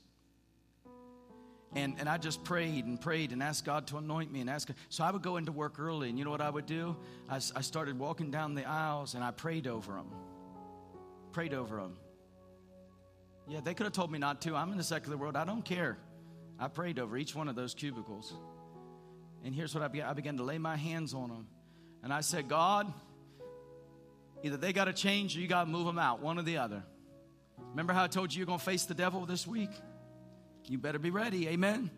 And, and I just prayed and prayed and asked God to anoint me and ask. So I would go into work early, and you know what I would do? I, I started walking down the aisles and I prayed over them. Prayed over them. Yeah, they could have told me not to. I'm in the secular world. I don't care. I prayed over each one of those cubicles. And here's what I began I began to lay my hands on them. And I said, God, either they got to change or you got to move them out, one or the other. Remember how I told you you're going to face the devil this week? You better be ready. Amen.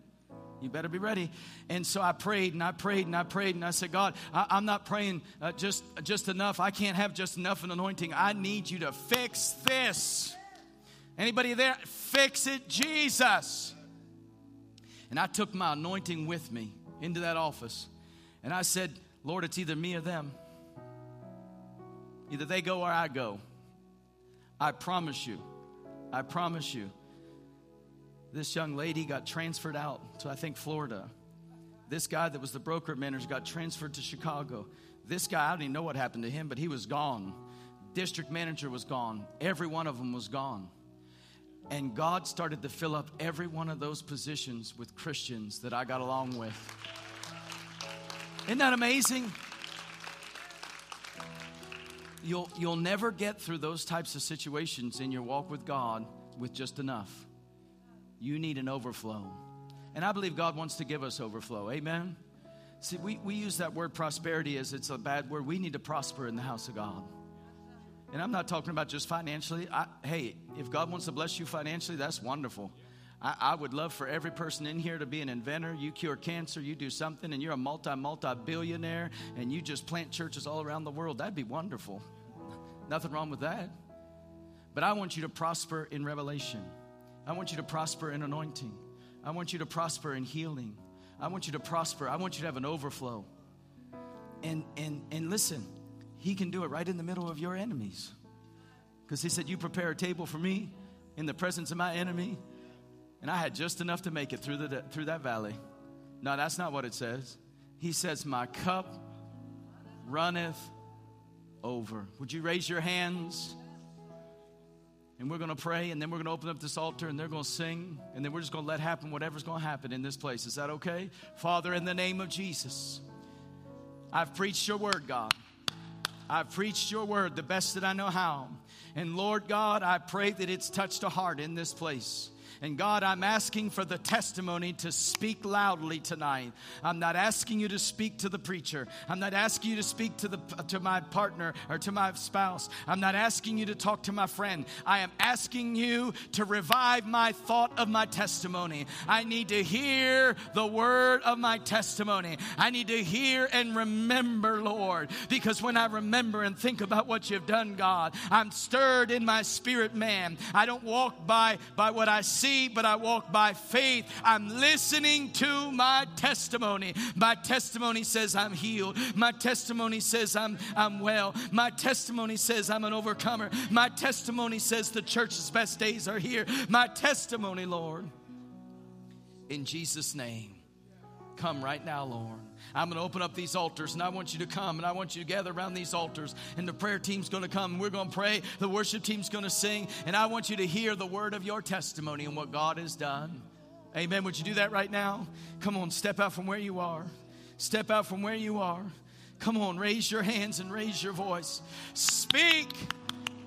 You better be ready. And so I prayed and I prayed and I prayed and I said, God, I, am not praying uh, just, just enough. I can't have just enough an anointing. I need you to fix this. Anybody there? Fix it, Jesus. And I took my anointing with me into that office. And I said, Lord, it's either me or them. Either they go or I go. I promise you. I promise you. This young lady got transferred out to, I think, Florida. This guy that was the broker manager got transferred to Chicago. This guy, I don't even know what happened to him, but he was gone. District manager was gone. Every one of them was gone. And God started to fill up every one of those positions with Christians that I got along with. Isn't that amazing? You'll, you'll never get through those types of situations in your walk with God with just enough. You need an overflow. And I believe God wants to give us overflow. Amen. See, we, we use that word prosperity as it's a bad word. We need to prosper in the house of God. And I'm not talking about just financially. I, hey, if God wants to bless you financially, that's wonderful. I, I would love for every person in here to be an inventor. You cure cancer, you do something, and you're a multi, multi billionaire, and you just plant churches all around the world. That'd be wonderful. Nothing wrong with that. But I want you to prosper in revelation. I want you to prosper in anointing. I want you to prosper in healing. I want you to prosper. I want you to have an overflow. And and and listen, he can do it right in the middle of your enemies. Because he said, You prepare a table for me in the presence of my enemy. And I had just enough to make it through, the, through that valley. No, that's not what it says. He says, My cup runneth over. Would you raise your hands? And we're going to pray, and then we're going to open up this altar, and they're going to sing, and then we're just going to let happen whatever's going to happen in this place. Is that okay? Father, in the name of Jesus, I've preached your word, God. I've preached your word the best that I know how. And Lord God, I pray that it's touched a heart in this place. And God, I'm asking for the testimony to speak loudly tonight. I'm not asking you to speak to the preacher. I'm not asking you to speak to the to my partner or to my spouse. I'm not asking you to talk to my friend. I am asking you to revive my thought of my testimony. I need to hear the word of my testimony. I need to hear and remember, Lord, because when I remember and think about what you've done, God, I'm stirred in my spirit, man. I don't walk by by what I see but I walk by faith. I'm listening to my testimony. My testimony says I'm healed. My testimony says I'm, I'm well. My testimony says I'm an overcomer. My testimony says the church's best days are here. My testimony, Lord, in Jesus' name, come right now, Lord. I'm going to open up these altars and I want you to come and I want you to gather around these altars. And the prayer team's going to come and we're going to pray. The worship team's going to sing. And I want you to hear the word of your testimony and what God has done. Amen. Would you do that right now? Come on, step out from where you are. Step out from where you are. Come on, raise your hands and raise your voice. Speak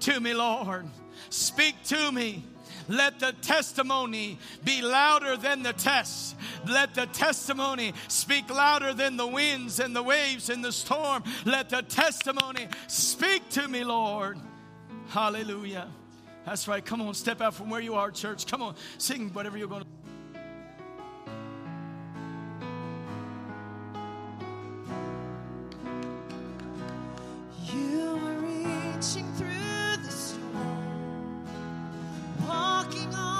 to me, Lord. Speak to me. Let the testimony be louder than the test. Let the testimony speak louder than the winds and the waves and the storm. Let the testimony speak to me, Lord. Hallelujah. That's right. Come on, step out from where you are, church. Come on, sing whatever you're going to. You were reaching walking on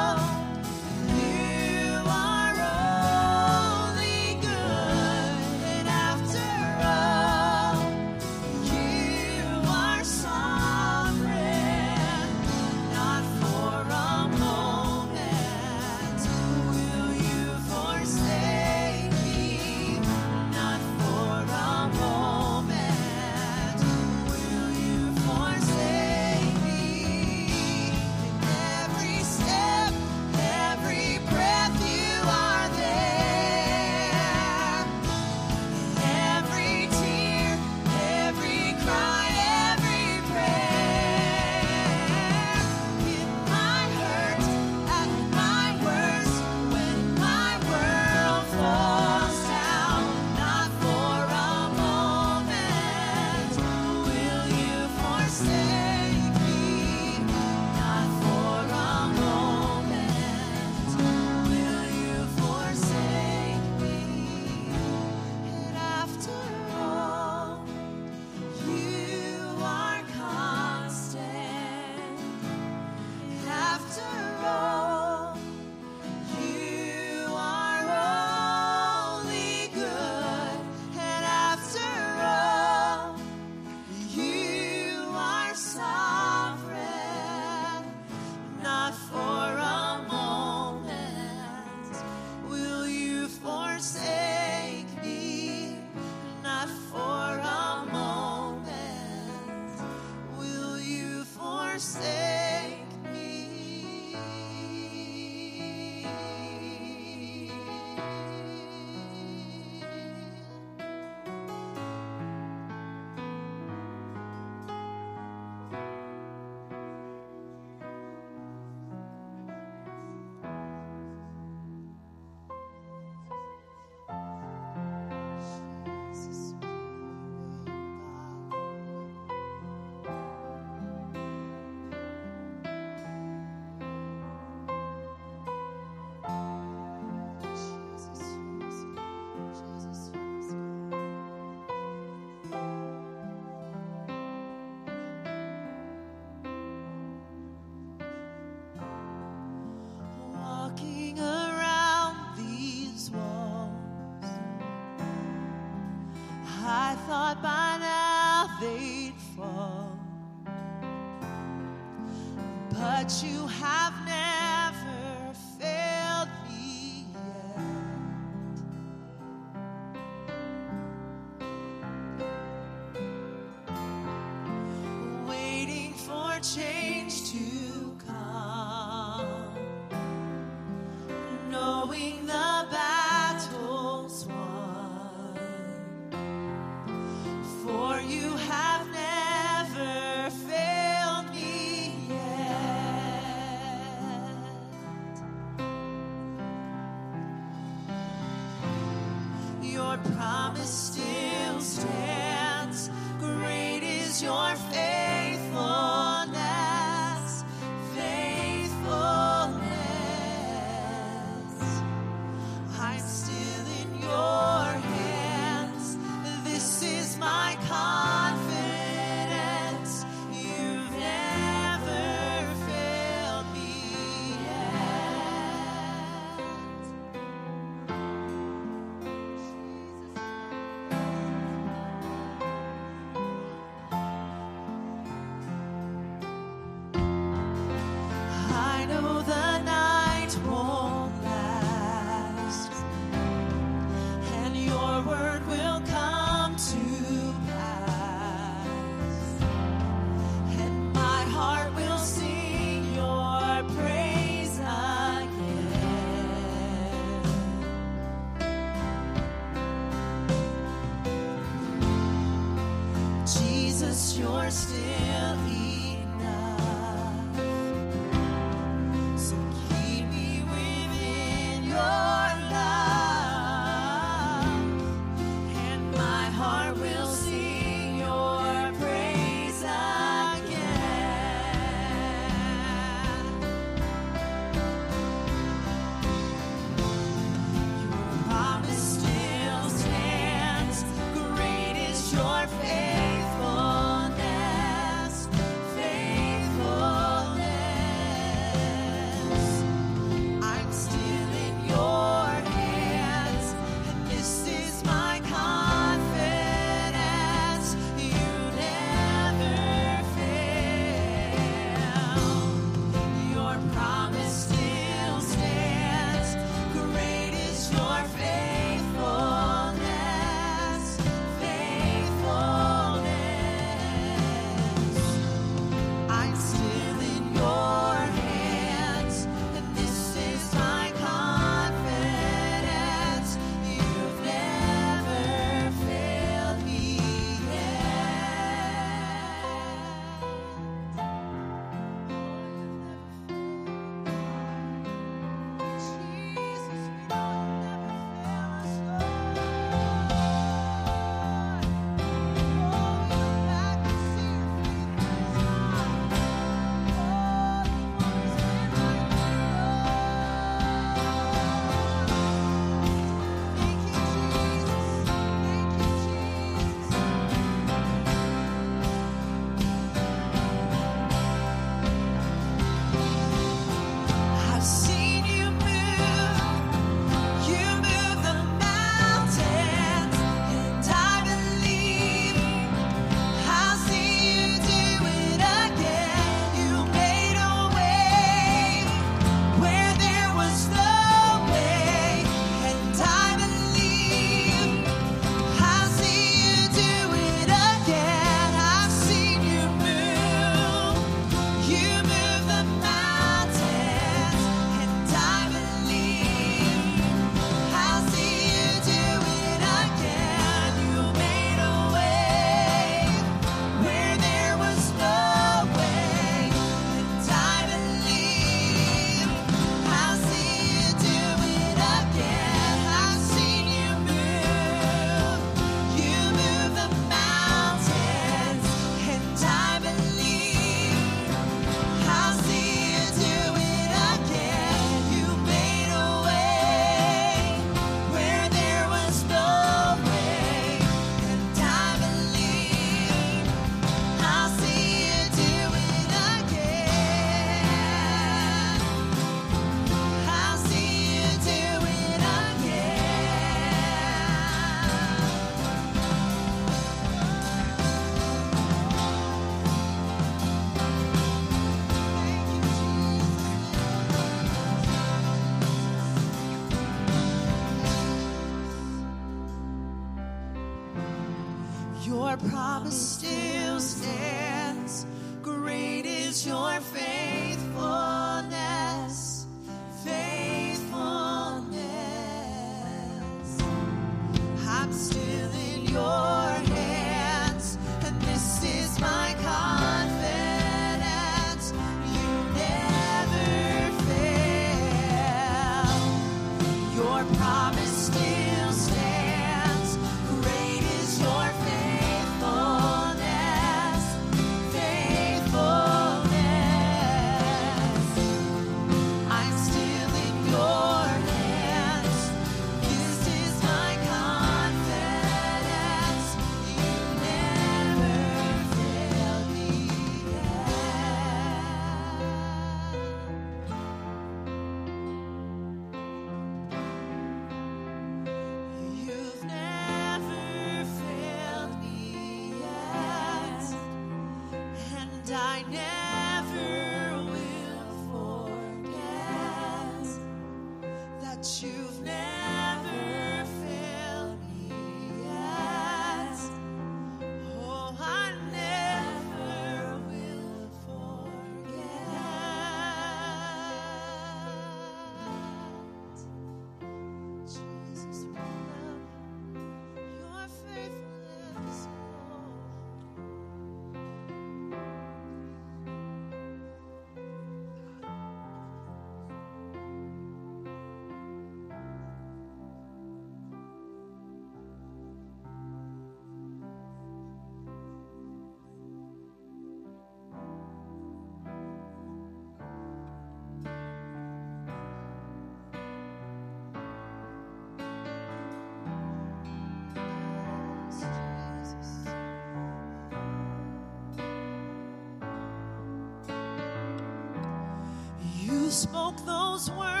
spoke those words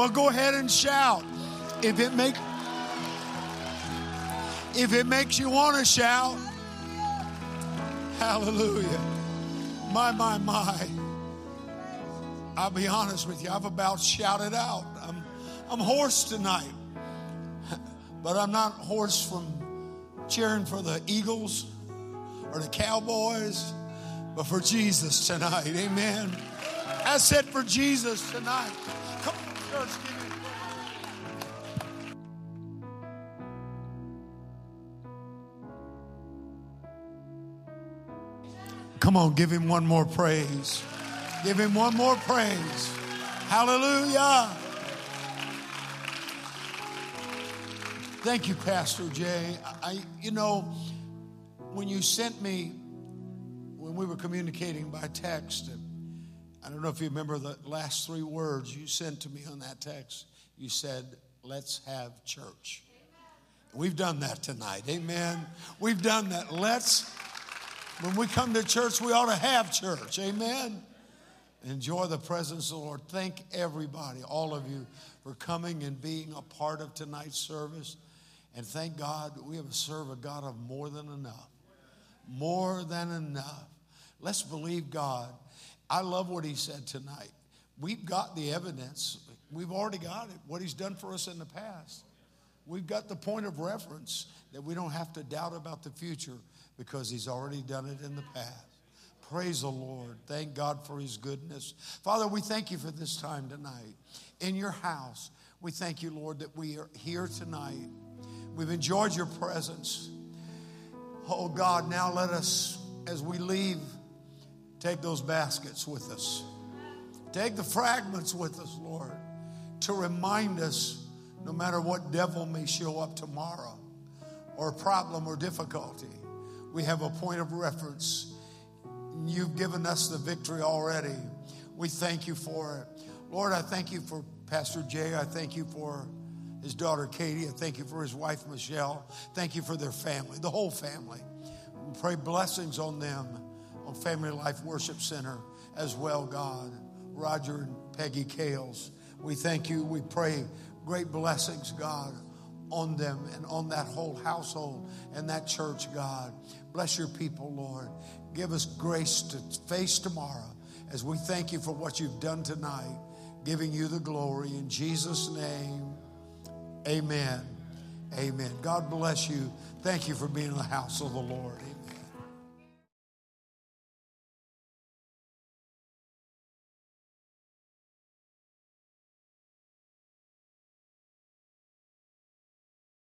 Well, go ahead and shout. If it make if it makes you want to shout. Hallelujah. My, my, my. I'll be honest with you, I've about shouted out. I'm I'm hoarse tonight. But I'm not hoarse from cheering for the Eagles or the Cowboys, but for Jesus tonight. Amen. I said for Jesus tonight. Church, give him Come on, give him one more praise. Give him one more praise. Hallelujah. Thank you, Pastor Jay. I, you know, when you sent me, when we were communicating by text, I don't know if you remember the last three words you sent to me on that text. You said, Let's have church. Amen. We've done that tonight. Amen. We've done that. Let's, when we come to church, we ought to have church. Amen. Enjoy the presence of the Lord. Thank everybody, all of you, for coming and being a part of tonight's service. And thank God we have served a God of more than enough. More than enough. Let's believe God I love what he said tonight. We've got the evidence. We've already got it, what he's done for us in the past. We've got the point of reference that we don't have to doubt about the future because he's already done it in the past. Praise the Lord. Thank God for his goodness. Father, we thank you for this time tonight in your house. We thank you, Lord, that we are here tonight. We've enjoyed your presence. Oh God, now let us, as we leave, take those baskets with us. Take the fragments with us, Lord, to remind us no matter what devil may show up tomorrow or problem or difficulty, we have a point of reference. You've given us the victory already. We thank you for it. Lord, I thank you for Pastor Jay. I thank you for his daughter Katie. I thank you for his wife Michelle. Thank you for their family, the whole family. We pray blessings on them, Family Life Worship Center as well, God. Roger and Peggy Kales. We thank you. We pray great blessings, God, on them and on that whole household and that church, God. Bless your people, Lord. Give us grace to face tomorrow as we thank you for what you've done tonight, giving you the glory. In Jesus' name, amen. Amen. God bless you. Thank you for being in the house of the Lord.